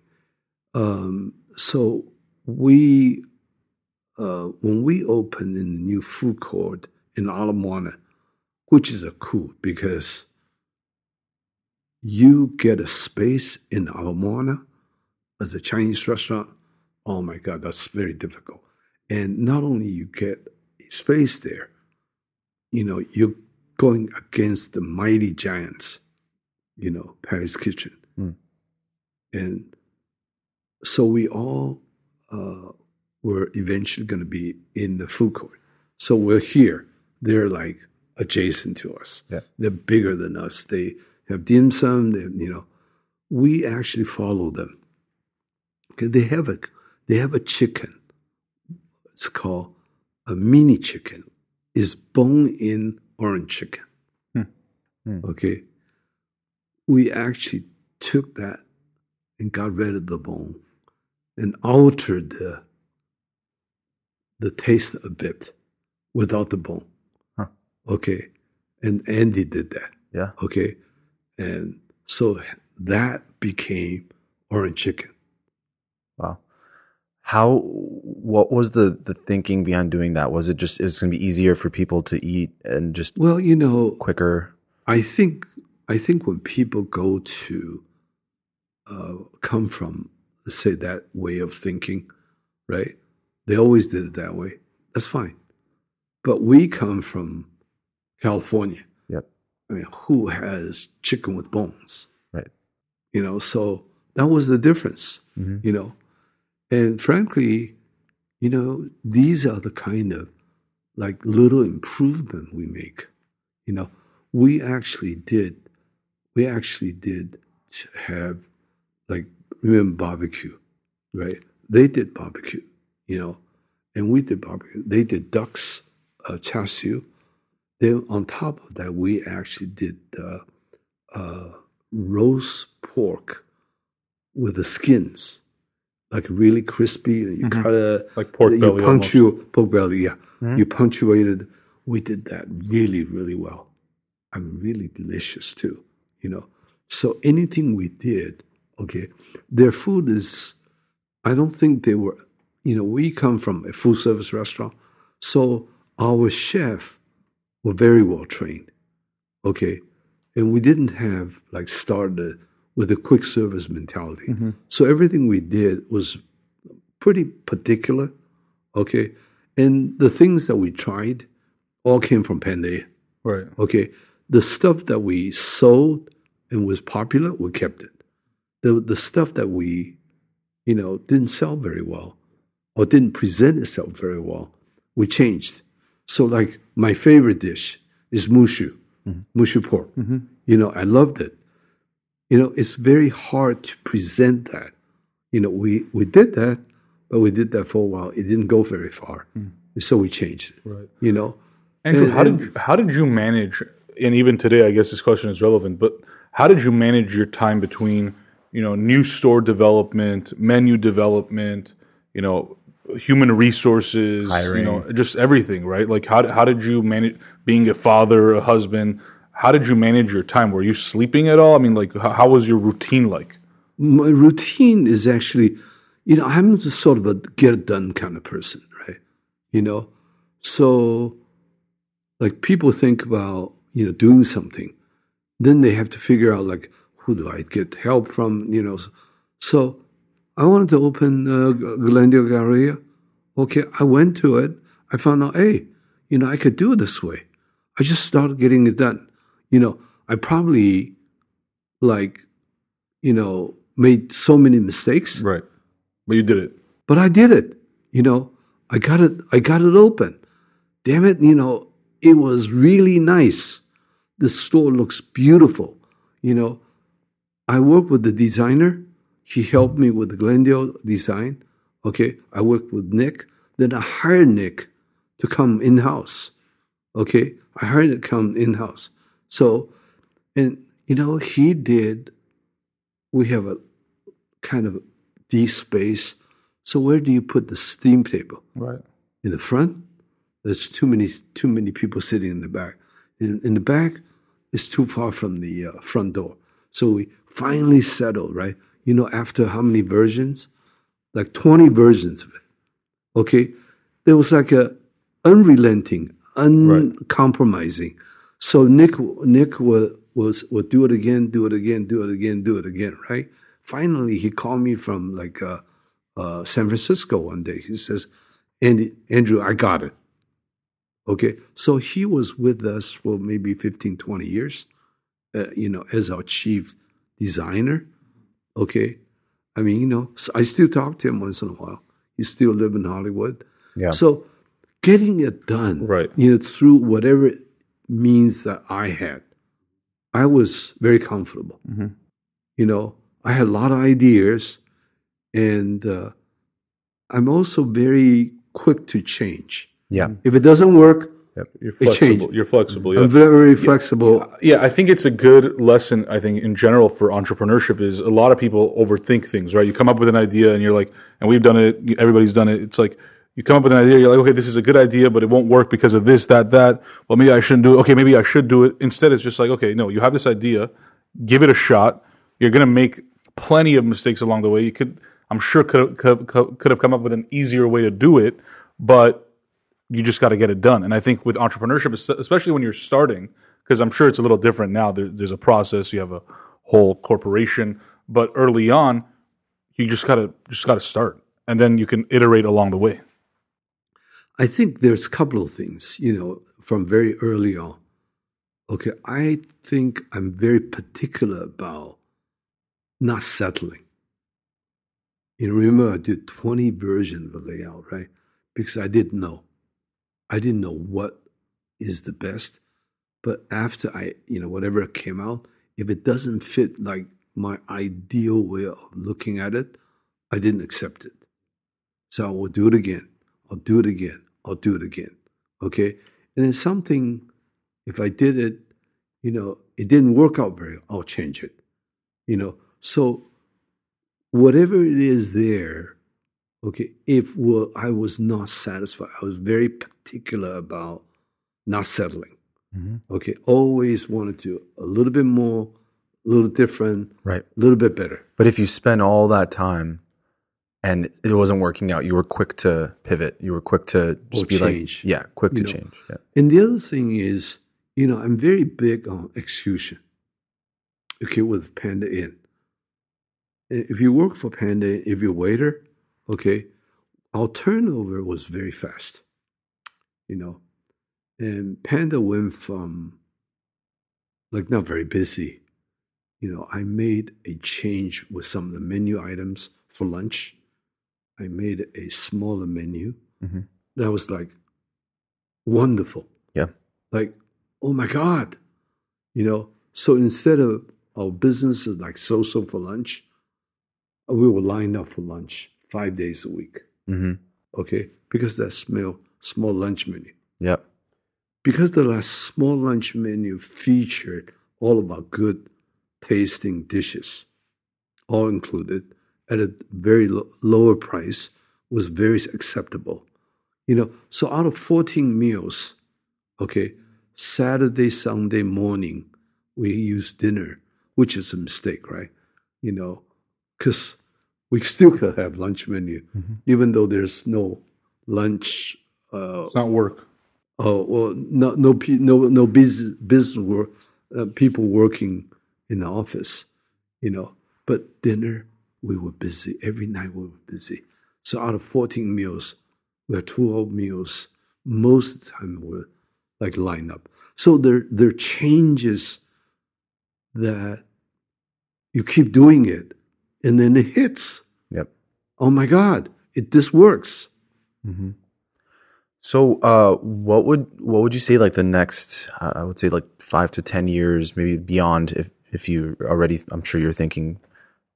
Um, so we, uh, when we opened in the new food court in Ala Moana, which is a cool because you get a space in Ala Moana as a Chinese restaurant, oh my God, that's very difficult. And not only you get space there, you know, you're going against the mighty giants, you know, Patti's Kitchen. Mm. And so we all uh, were eventually going to be in the food court. So we're here. They're like adjacent to us. Yeah. They're bigger than us. They have dim sum. They, you know, we actually follow them. Okay, they have a they have a chicken. It's called a mini chicken. Is bone in orange chicken. Hmm. Okay, we actually took that and got rid of the bone and altered the the taste a bit without the bone. Huh. Okay, and Andy did that. Yeah. Okay, and so that became orange chicken. Wow. How? What was the the thinking behind doing that? Was it just it's going to be easier for people to eat and just Well, you know, quicker? I think I think when people go to uh, come from say that way of thinking, right? They always did it that way. That's fine. But we come from California. I mean, who has chicken with bones? Right. You know, so that was the difference. Mhm. You know, and frankly, you know, these are the kind of like little improvement we make. You know, we actually did, we actually did have like remember barbecue, right? They did barbecue, you know, and we did barbecue. They did ducks, uh, char siu. Then on top of that, we actually did uh, uh, roast pork with the skins, like really crispy. And you Mhm. cut a Like pork you belly almost. punctu- pork belly, yeah. Mhm. You punctuated. We did that really, really well. I mean, really delicious too. You know, so anything we did, okay, their food is. I don't think they were. You know, we come from a full service restaurant, so our chef were very well trained. Okay, and we didn't have like started with a quick service mentality. Mm-hmm. So everything we did was pretty particular. Okay, and the things that we tried all came from Panda. Right. Okay, the stuff that we sold and was popular, we kept it. The the stuff that we, you know, didn't sell very well or didn't present itself very well, we changed. So, like my favorite dish is mushu, mm-hmm. mushu pork. Mm-hmm. You know, I loved it. You know, it's very hard to present that. You know, we we did that, but we did that for a while. It didn't go very far, mm. so we changed it. Right. You know, Andrew, And- how and- did you, how did you manage? And even today, I guess this question is relevant. But how did you manage your time between you know new store development, menu development, you know, human resources, you know, just everything, right? Like how how did you manage being a father, a husband? How did you manage your time? Were you sleeping at all? I mean, like how, how was your routine like? my routine is actually, you know, I'm just sort of a get it done kind of person, right? You know, so like people think about, you know, doing something, then they have to figure out like, who do I get help from, you know? So I wanted to open uh, Glendale Galleria. Okay, I went to it. I found out, hey, you know, I could do it this way. I just started getting it done. You know, I probably like, you know, made so many mistakes, Right, but you did it. but I did it. You know, I got it. I got it open. Damn it! You know, it was really nice. The store looks beautiful. You know, I worked with the designer. He helped me with the Glendale design. Okay, I worked with Nick. Then I hired Nick to come in house. Okay, I hired him to come in house. So, and you know, he did. We have a kind of deep space. So where do you put the steam table? Right. In the front? There's too many too many people sitting in the back. In, in the back, it's too far from the uh, front door. So we finally settled, right? You know, after how many versions? Like 20 versions of it. Okay? There was like a unrelenting, uncompromising. So Nick Nick was, was would do it again, do it again, do it again, do it again, right? Finally, he called me from like uh, uh, San Francisco one day. He says, Andy, Andrew, I got it. Okay. So he was with us for maybe 15, 20 years, uh, you know, as our chief designer. Okay. I mean, you know, so I still talk to him once in a while. He still live in Hollywood. Yeah. So getting it done, Right. You know, through whatever means that I had, I was very comfortable. Mhm. You know, I had a lot of ideas, and uh, I'm also very quick to change. Yeah. If it doesn't work, You're flexible. You're flexible. Yeah. I'm very flexible. yeah, I think it's a good lesson. I think in general for entrepreneurship is a lot of people overthink things. Right? You come up with an idea and you're like, and we've done it. Everybody's done it. It's like you come up with an idea. You're like, okay, this is a good idea, but it won't work because of this, that, that. Well, maybe I shouldn't do it. Okay, maybe I should do it. Instead, it's just like, okay, no, you have this idea. Give it a shot. You're gonna make plenty of mistakes along the way. You could, I'm sure, could could, could have come up with an easier way to do it, but you just got to get it done. And I think with entrepreneurship, especially when you're starting, because I'm sure it's a little different now. There, there's a process. You have a whole corporation, but early on, you just gotta just gotta start, and then you can iterate along the way. I think there's a couple of things, you know, from very early on. Okay, I think I'm very particular about not settling. You know, remember I did 20 versions of the layout, right? Because I didn't know. I didn't know what is the best. But after I, you know, whatever came out, if it doesn't fit like my ideal way of looking at it, I didn't accept it. So I will do it again. I'll do it again. I'll do it again. Okay. And then something, if I did it, you know, it didn't work out very, well, I'll change it. You know, so whatever it is there, okay, if well, I was not satisfied, I was very particular about not settling. Mm-hmm. Okay. Always wanted to a little bit more, a little different, Right. a little bit better. But if you spend all that time and it wasn't working out, you were quick to pivot. You were quick to just Or be change. like, yeah, quick to know. change. Yeah. And the other thing is, you know, I'm very big on execution. Okay, with Panda Inn. If you work for Panda if you're a waiter, okay, our turnover was very fast. You know, and Panda went from like not very busy. You know, I made a change with some of the menu items for lunch. I made a smaller menu. Mhm. That was like wonderful Yeah. like, oh my God, you know. So instead of our business is like so so for lunch, we were lined up for lunch five days a week. hmm Okay, because that small small lunch menu. Yep. Because the last small lunch menu featured all of our good tasting dishes, all included at a very lo- lower price, was very acceptable. You know, so out of 14 meals, okay, Saturday, Sunday morning, we use dinner, which is a mistake, right? You know, because we still could have lunch menu, even though there's no lunch uh, It's not work. Oh well, no, no, no, no business, business work, uh, people working in the office, you know. But dinner, we were busy every night. We were busy. So out of fourteen meals, we had twelve meals. Most of the time, were like lined up. So there, there are changes that you keep doing it, and then it hits. Yep. Oh my God! It this works. hmm So, uh, what would what would you say like the next? Uh, I would say like five to ten years, maybe beyond. If if you already, I'm sure you're thinking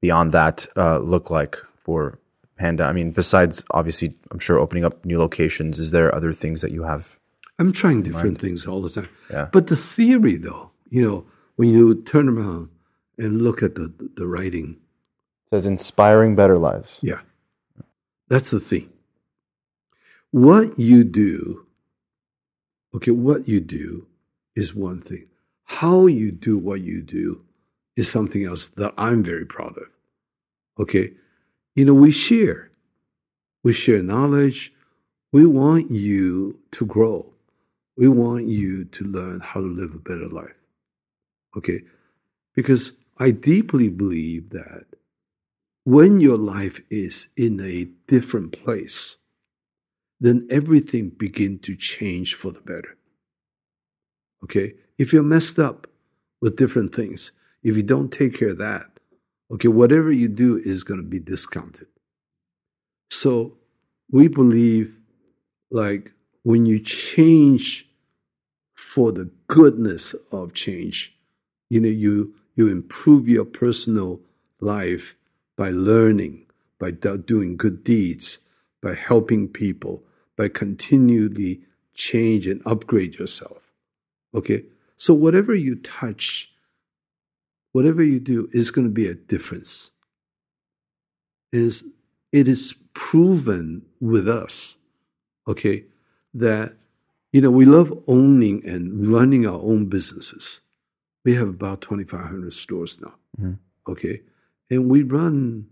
beyond that. Uh, look like for Panda. I mean, besides obviously, I'm sure opening up new locations. Is there other things that you have? I'm trying different things all the time. Yeah. But the theory, though, you know, when you turn around and look at the, the writing, says inspiring better lives. yeah, that's the thing. What you do, okay, what you do is one thing. How you do what you do is something else that I'm very proud of. Okay, you know, we share, we share knowledge. We want you to grow. We want you to learn how to live a better life. Okay, because I deeply believe that when your life is in a different place, then everything begin to change for the better. Okay, if you're messed up with different things, if you don't take care of that, Okay, whatever you do is going to be discounted. So we believe like when you change for the goodness of change, you know, you you improve your personal life by learning, by doing good deeds, by helping people, by continually change and upgrade yourself. Okay? So whatever you touch, whatever you do is going to be a difference. It is, it is proven with us, okay, that, you know, we love owning and running our own businesses. We have about 2,500 stores now, Mhm. okay? And we run,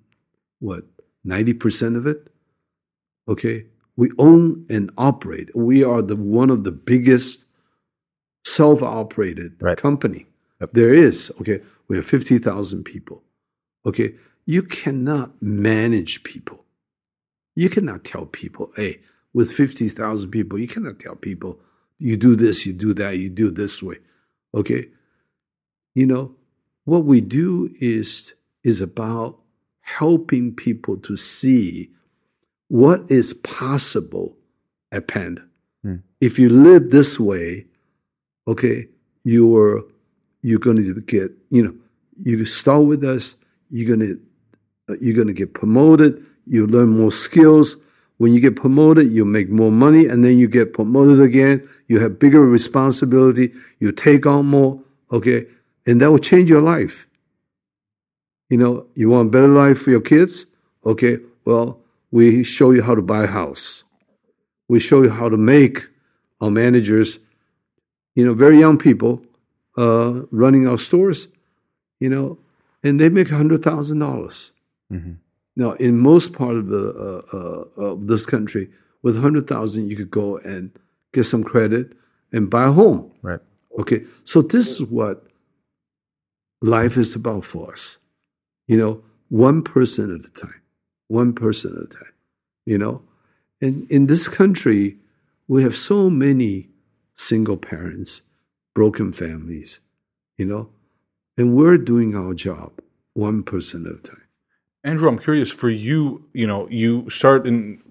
what, 90% of it? Okay? We own and operate. We are the one of the biggest self-operated Right. company Yep. there is. Okay, we have fifty thousand people. Okay, you cannot manage people. You cannot tell people, hey, with fifty thousand people, you cannot tell people you do this, you do that, you do this way. Okay, you know what we do is is about helping people to see what is possible at Panda. Hmm. If you live this way, okay, you're you're going to get you know you start with us. You're going to you're going to get promoted. You learn more skills. When you get promoted, you make more money, and then you get promoted again. You have bigger responsibility. You take on more. Okay, and that will change your life. You know, you want a better life for your kids? Okay, well, we show you how to buy a house. We show you how to make our managers, you know, very young people uh, running our stores, you know, and they make $100,000. dollars Mhm. Now, in most part of, the, uh, uh, of this country, with 100000 you could go and get some credit and buy a home. Right. Okay, so this is what life is about for us. You know, one person at a time, one person at a time. You know, and in this country, we have so many single parents, broken families. You know, and we're doing our job one person at a time. Andrew, I'm curious for you, you know, you start in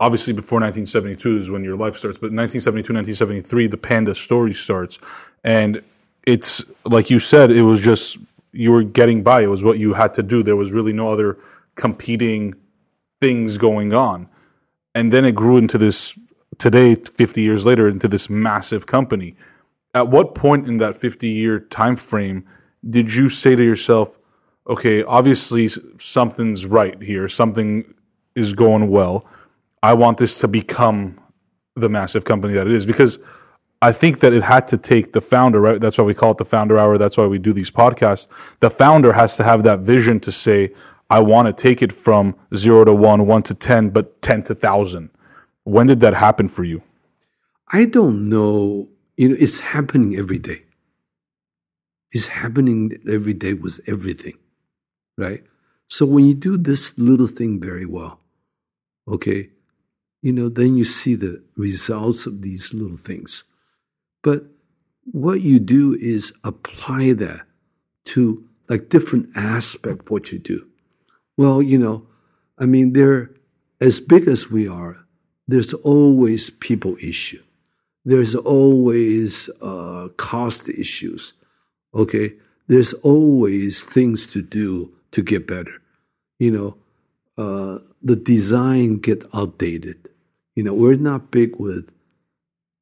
obviously before 1972 is when your life starts, but 1972, 1973, the Panda story starts. And it's like you said, it was just you were getting by. It was what you had to do. There was really no other competing things going on. And then it grew into this today, 50 years later, into this massive company. At what point in that 50 year time frame did you say to yourself, okay, obviously something's right here, something is going well. I want this to become the massive company that it is because I think that it had to take the founder, right? That's why we call it the founder hour. That's why we do these podcasts. The founder has to have that vision to say, I want to take it from zero to one, one to 10, but 10 to thousand. When did that happen for you? I don't know. You know, it's happening every day. It's happening every day with everything, right? So when you do this little thing very well, okay, you know, then you see the results of these little things. But what you do is apply that to like different aspect of what you do. Well, you know, I mean, they're as big as we are. There's always people issue. There's always uh, cost issues. Okay, there's always things to do to get better. You know, uh, the design get outdated. You know, we're not big with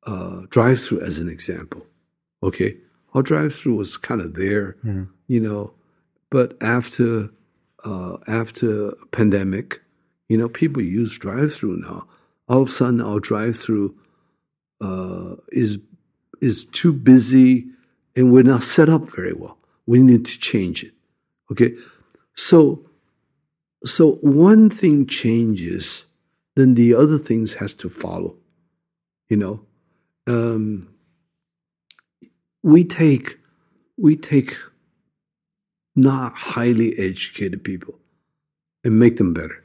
uh, drive-through as an example. Okay, our drive-through was kind of there. You know, but after uh, after pandemic, you know, people use drive-through now. All of a sudden, our drive-through uh, is is too busy, and we're not set up very well. We need to change it. Okay, so so one thing changes, then the other things has to follow. You know, um, we take we take not highly educated people and make them better.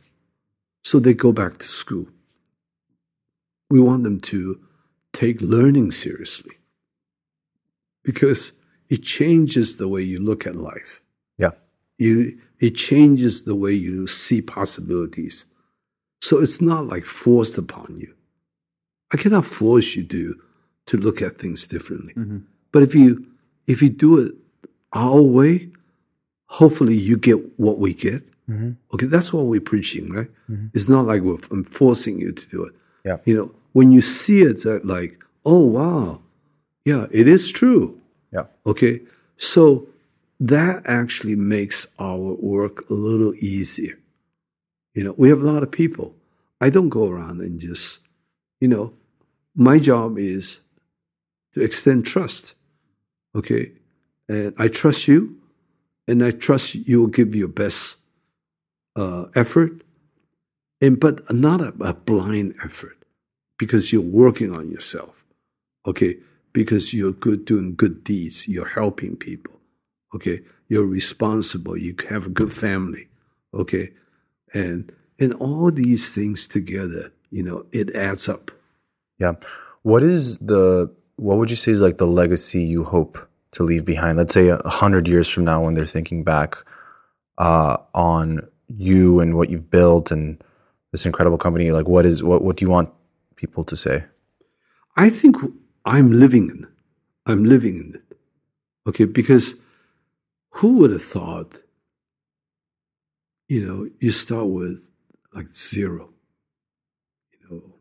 So they go back to school. We want them to take learning seriously because it changes the way you look at life. Yeah. You it changes the way you see possibilities. So it's not like forced upon you. I cannot force you to to look at things differently. Mm-hmm. But if you if you do it our way, hopefully you get what we get. Mm-hmm. Okay, that's what we're preaching, right? Mm-hmm. It's not like we're forcing you to do it. Yeah. You know, when you see it, it's like, oh wow, yeah, it is true. Yeah. Okay, so that actually makes our work a little easier. You know, we have a lot of people. I don't go around and just, you know, my job is to extend trust. Okay, and I trust you, and I trust you will give your best uh, effort, and but not a, a blind effort because you're working on yourself. Okay, because you're good doing good deeds, you're helping people. Okay, you're responsible. You have a good family. Okay, and and all these things together, you know, it adds up. Yeah. What is the what would you say is like the legacy you hope to leave behind? Let's say a hundred years from now, when they're thinking back uh, on you and what you've built and this incredible company, like what is what what do you want people to say? I think I'm living in. I'm living in it. Okay, because who would have thought? You know, you start with like zero. You know,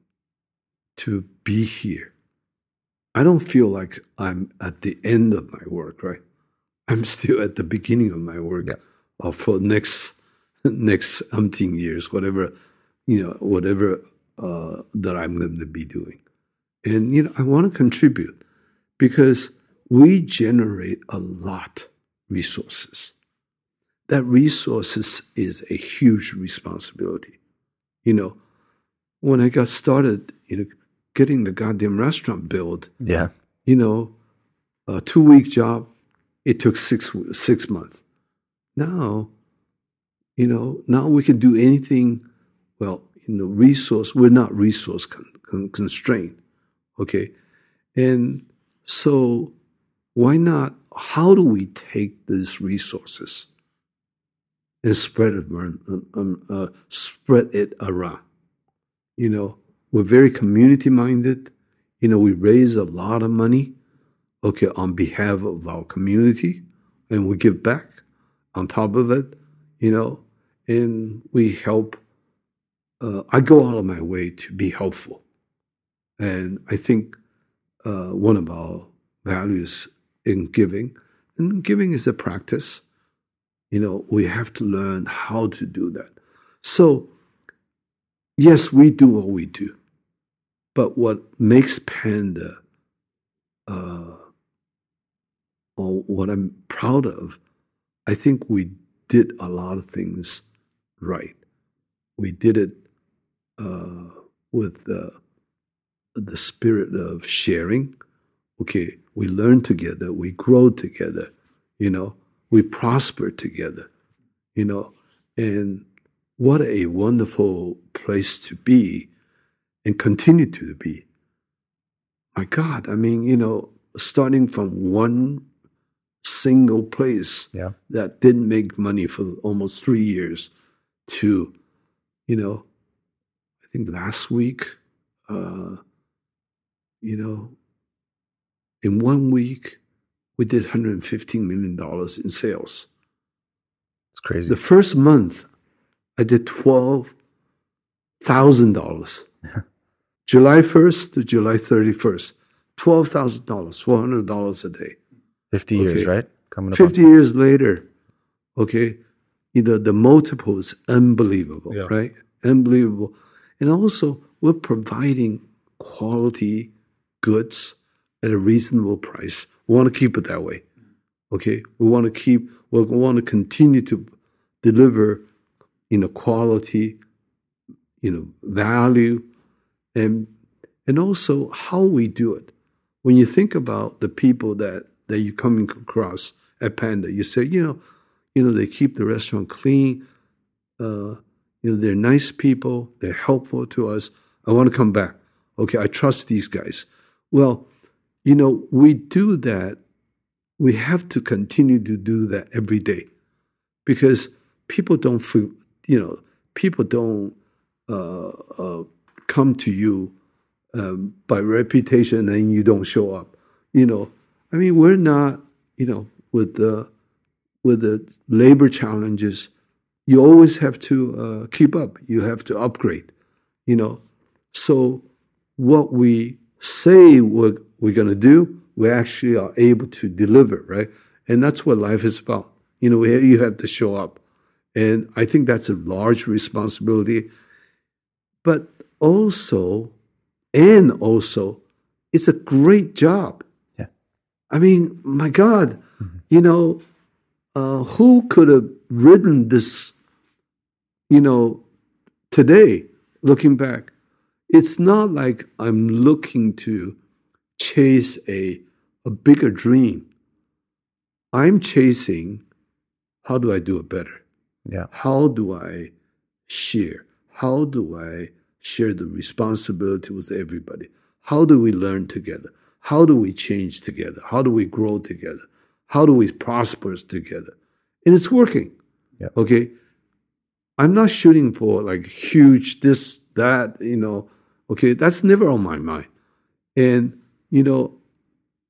to be here. I don't feel like I'm at the end of my work, right? I'm still at the beginning of my work Yeah. uh, for next next umpteen years, whatever you know, whatever uh, that I'm going to be doing. And you know, I want to contribute because we generate a lot resources. That resources is a huge responsibility. You know, when I got started, you know, getting the goddamn restaurant built, Yeah. you know, a two week job, it took six six months. Now, you know, now we can do anything. Well, you know, resource. We're not resource con- con- constrained, okay, and so why not? How do we take these resources and spread it um, uh, spread it around? You know, we're very community minded. You know, we raise a lot of money, okay, on behalf of our community, and we give back on top of it, you know, and we help. Uh, I go out of my way to be helpful. And I think uh, one of our values in giving, and giving is a practice, you know, we have to learn how to do that. So, yes, we do what we do. But what makes Panda, uh, or what I'm proud of, I think we did a lot of things right. We did it uh, with the, the spirit of sharing. Okay, we learn together, we grow together, you know, we prosper together, you know, and what a wonderful place to be and continue to be. My God, I mean, you know, starting from one single place Yeah. that didn't make money for almost three years to, you know, I think last week, uh, you know, in one week, we did $115 million in sales. It's crazy. The first month, I did twelve thousand dollars. July first to July thirty first, twelve thousand dollars, four hundred dollars a day. 50 years, right? Coming up. on- Fifty years later, okay, you know the multiple is unbelievable, Yeah. right? Unbelievable, and also we're providing quality goods at a reasonable price. We want to keep it that way. Okay, we want to keep. We want to continue to deliver, you know, quality, you know, value, and and also how we do it. When you think about the people that that you're coming across at Panda, you say, you know, you know, they keep the restaurant clean. Uh, you know, they're nice people. They're helpful to us. I want to come back. Okay, I trust these guys. Well, you know, we do that. We have to continue to do that every day because people don't you know, people don't uh, uh, come to you um, by reputation and you don't show up. You know, I mean, we're not, you know, with the with the labor challenges, you always have to uh, keep up. You have to upgrade. You know, so what we say we're, we're going to do, we actually are able to deliver, right? And that's what life is about. You know, you have to show up. And I think that's a large responsibility. But also, and also, it's a great job. Yeah. I mean, my God, mm-hmm. you know, uh, who could have written this, you know, today, looking back? It's not like I'm looking to chase a, a bigger dream. I'm chasing how do I do it better? Yeah. How do I share? How do I share the responsibility with everybody? How do we learn together? How do we change together? How do we grow together? How do we prosper together? And it's working. Yeah. Okay. I'm not shooting for like huge this, that, you know. Okay. That's never on my mind. And, you know,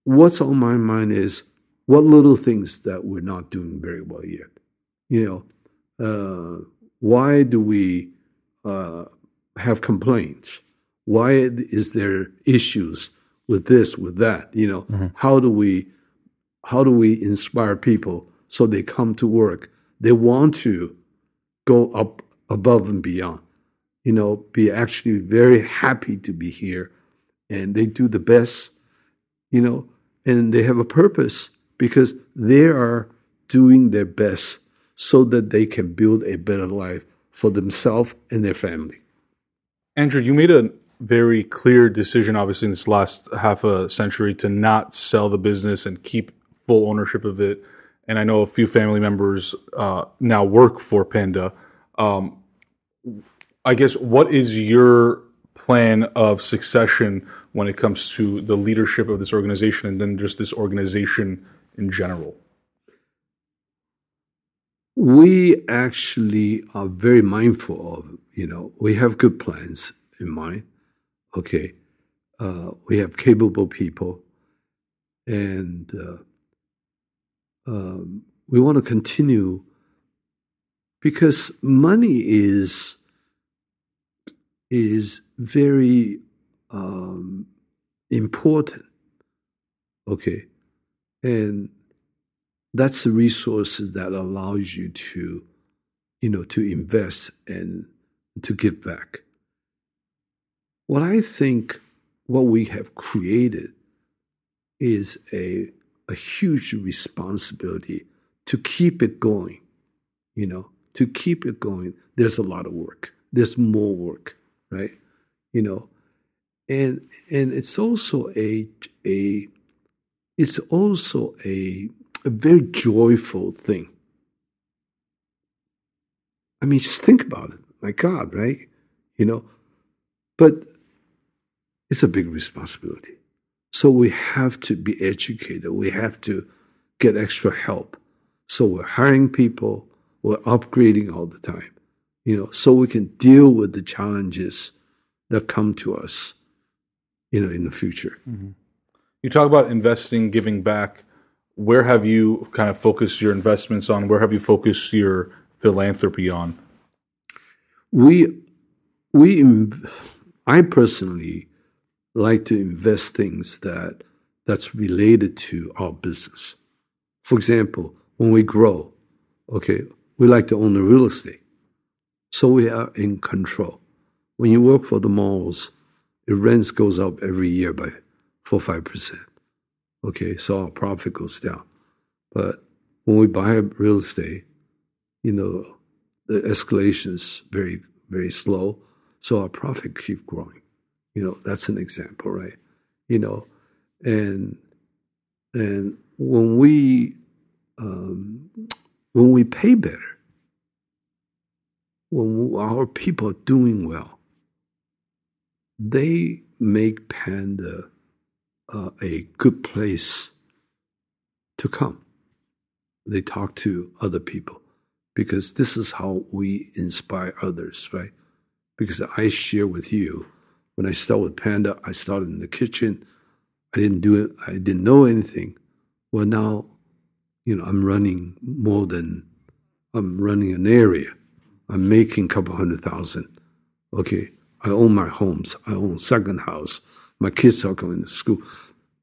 what's on my mind is what little things that we're not doing very well yet. You know, uh, why do we uh, have complaints? Why is there issues with this, with that? You know, mm-hmm. how do we how do we inspire people so they come to work? They want to go up above and beyond. You know, be actually very happy to be here, and they do the best. You know, and they have a purpose because they are doing their best so that they can build a better life for themselves and their family. Andrew, you made a very clear decision, obviously, in this last half a century to not sell the business and keep full ownership of it. And I know a few family members uh, now work for Panda. Um, I guess what is your plan of succession when it comes to the leadership of this organization and then just this organization in general? We actually are very mindful of, you know, we have good plans in mind. Okay. Uh, we have capable people and uh, um, we want to continue because money is is very um, important. Okay, and that's the resources that allows you to, you know, to invest and to give back. What I think what we have created is a, a huge responsibility to keep it going, you know, to keep it going. There's a lot of work. There's more work, right? You know, and and it's also a a it's also a, a very joyful thing. I mean, just think about it. My God, right? You know, but it's a big responsibility. So we have to be educated. We have to get extra help. So we're hiring people. We're upgrading all the time, you know, so we can deal with the challenges that come to us, you know, in the future. Mm-hmm. You talk about investing, giving back. Where have you kind of focused your investments on? Where have you focused your philanthropy on? We, we, I personally like to invest things that that's related to our business. For example, when we grow, okay, we like to own the real estate. So we are in control. When you work for the malls, the rents goes up every year by four five percent. Okay, so our profit goes down. But when we buy real estate, you know, the escalation is very, very slow. So our profit keep growing. You know, that's an example, right? You know, and and when we um, when we pay better, when our people are doing well, they make Panda uh, a good place to come. They talk to other people. Because this is how we inspire others, right? Because I share with you when I started with Panda, I started in the kitchen. I didn't do it, I didn't know anything. Well, now, you know, I'm running more than I'm running an area. I'm making a couple hundred thousand. Okay. I own my homes. I own second house. My kids are going to school.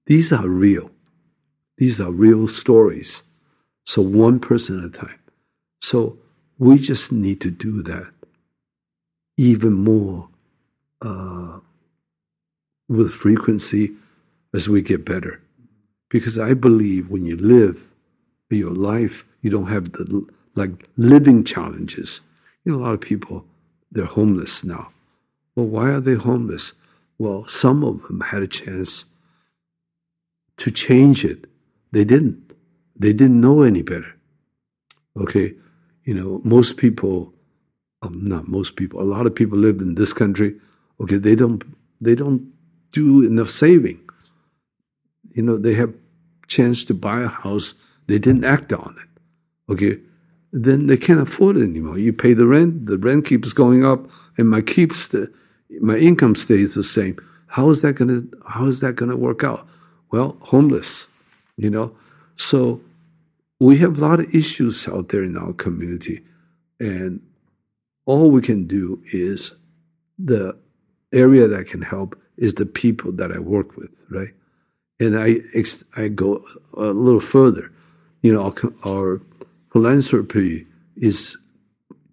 These are real. These are real stories. So one person at a time. So we just need to do that even more uh, with frequency as we get better. Because I believe when you live your life, you don't have the like living challenges. You know, a lot of people they're homeless now. Well, why are they homeless? Well, some of them had a chance to change it. They didn't. They didn't know any better. Okay, you know, most people, um, not most people, a lot of people live in this country. Okay, they don't, they don't do enough saving. You know, they have chance to buy a house, they didn't act on it. Okay, then they can't afford it anymore. You pay the rent, the rent keeps going up, and my keeps the, my income stays the same. How is that gonna How is that gonna work out? Well, homeless, you know. So we have a lot of issues out there in our community, and all we can do is the area that can help is the people that I work with, right? And I I go a little further. You know, our, our philanthropy is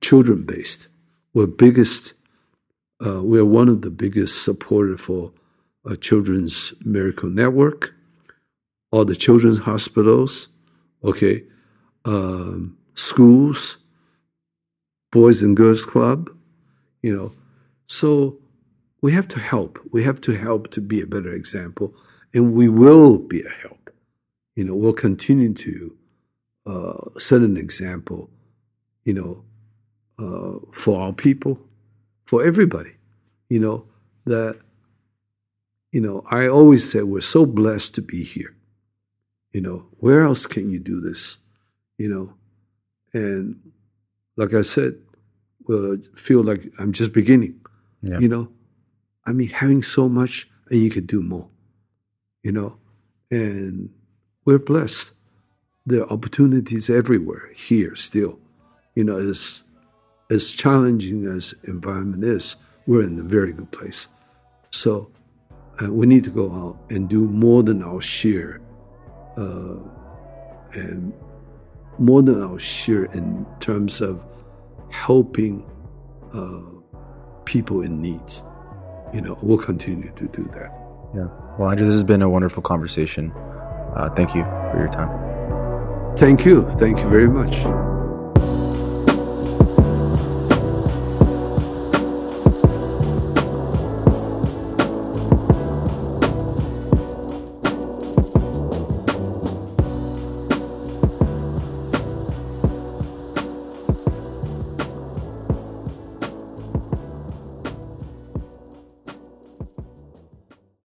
children based. We're biggest. Uh, we're one of the biggest supporters for uh, Children's Miracle Network, all the children's hospitals, okay, um, schools, Boys and Girls Club, you know. So we have to help. We have to help to be a better example, and we will be a help. You know, we'll continue to uh, set an example, you know, uh, for our people, for everybody. You know, that, you know, I always say we're so blessed to be here. You know, where else can you do this? You know, and like I said, well, feel like I'm just beginning. Yeah. You know, I mean, having so much and you could do more. You know, and we're blessed there are opportunities everywhere here still. You know, as as challenging as environment is, we're in a very good place. So uh, we need to go out and do more than our share, uh, and more than our share in terms of helping uh, people in needs. You know, we'll continue to do that. Yeah. Well, Andrew, this has been a wonderful conversation. Uh, thank you for your time. Thank you. Thank you very much.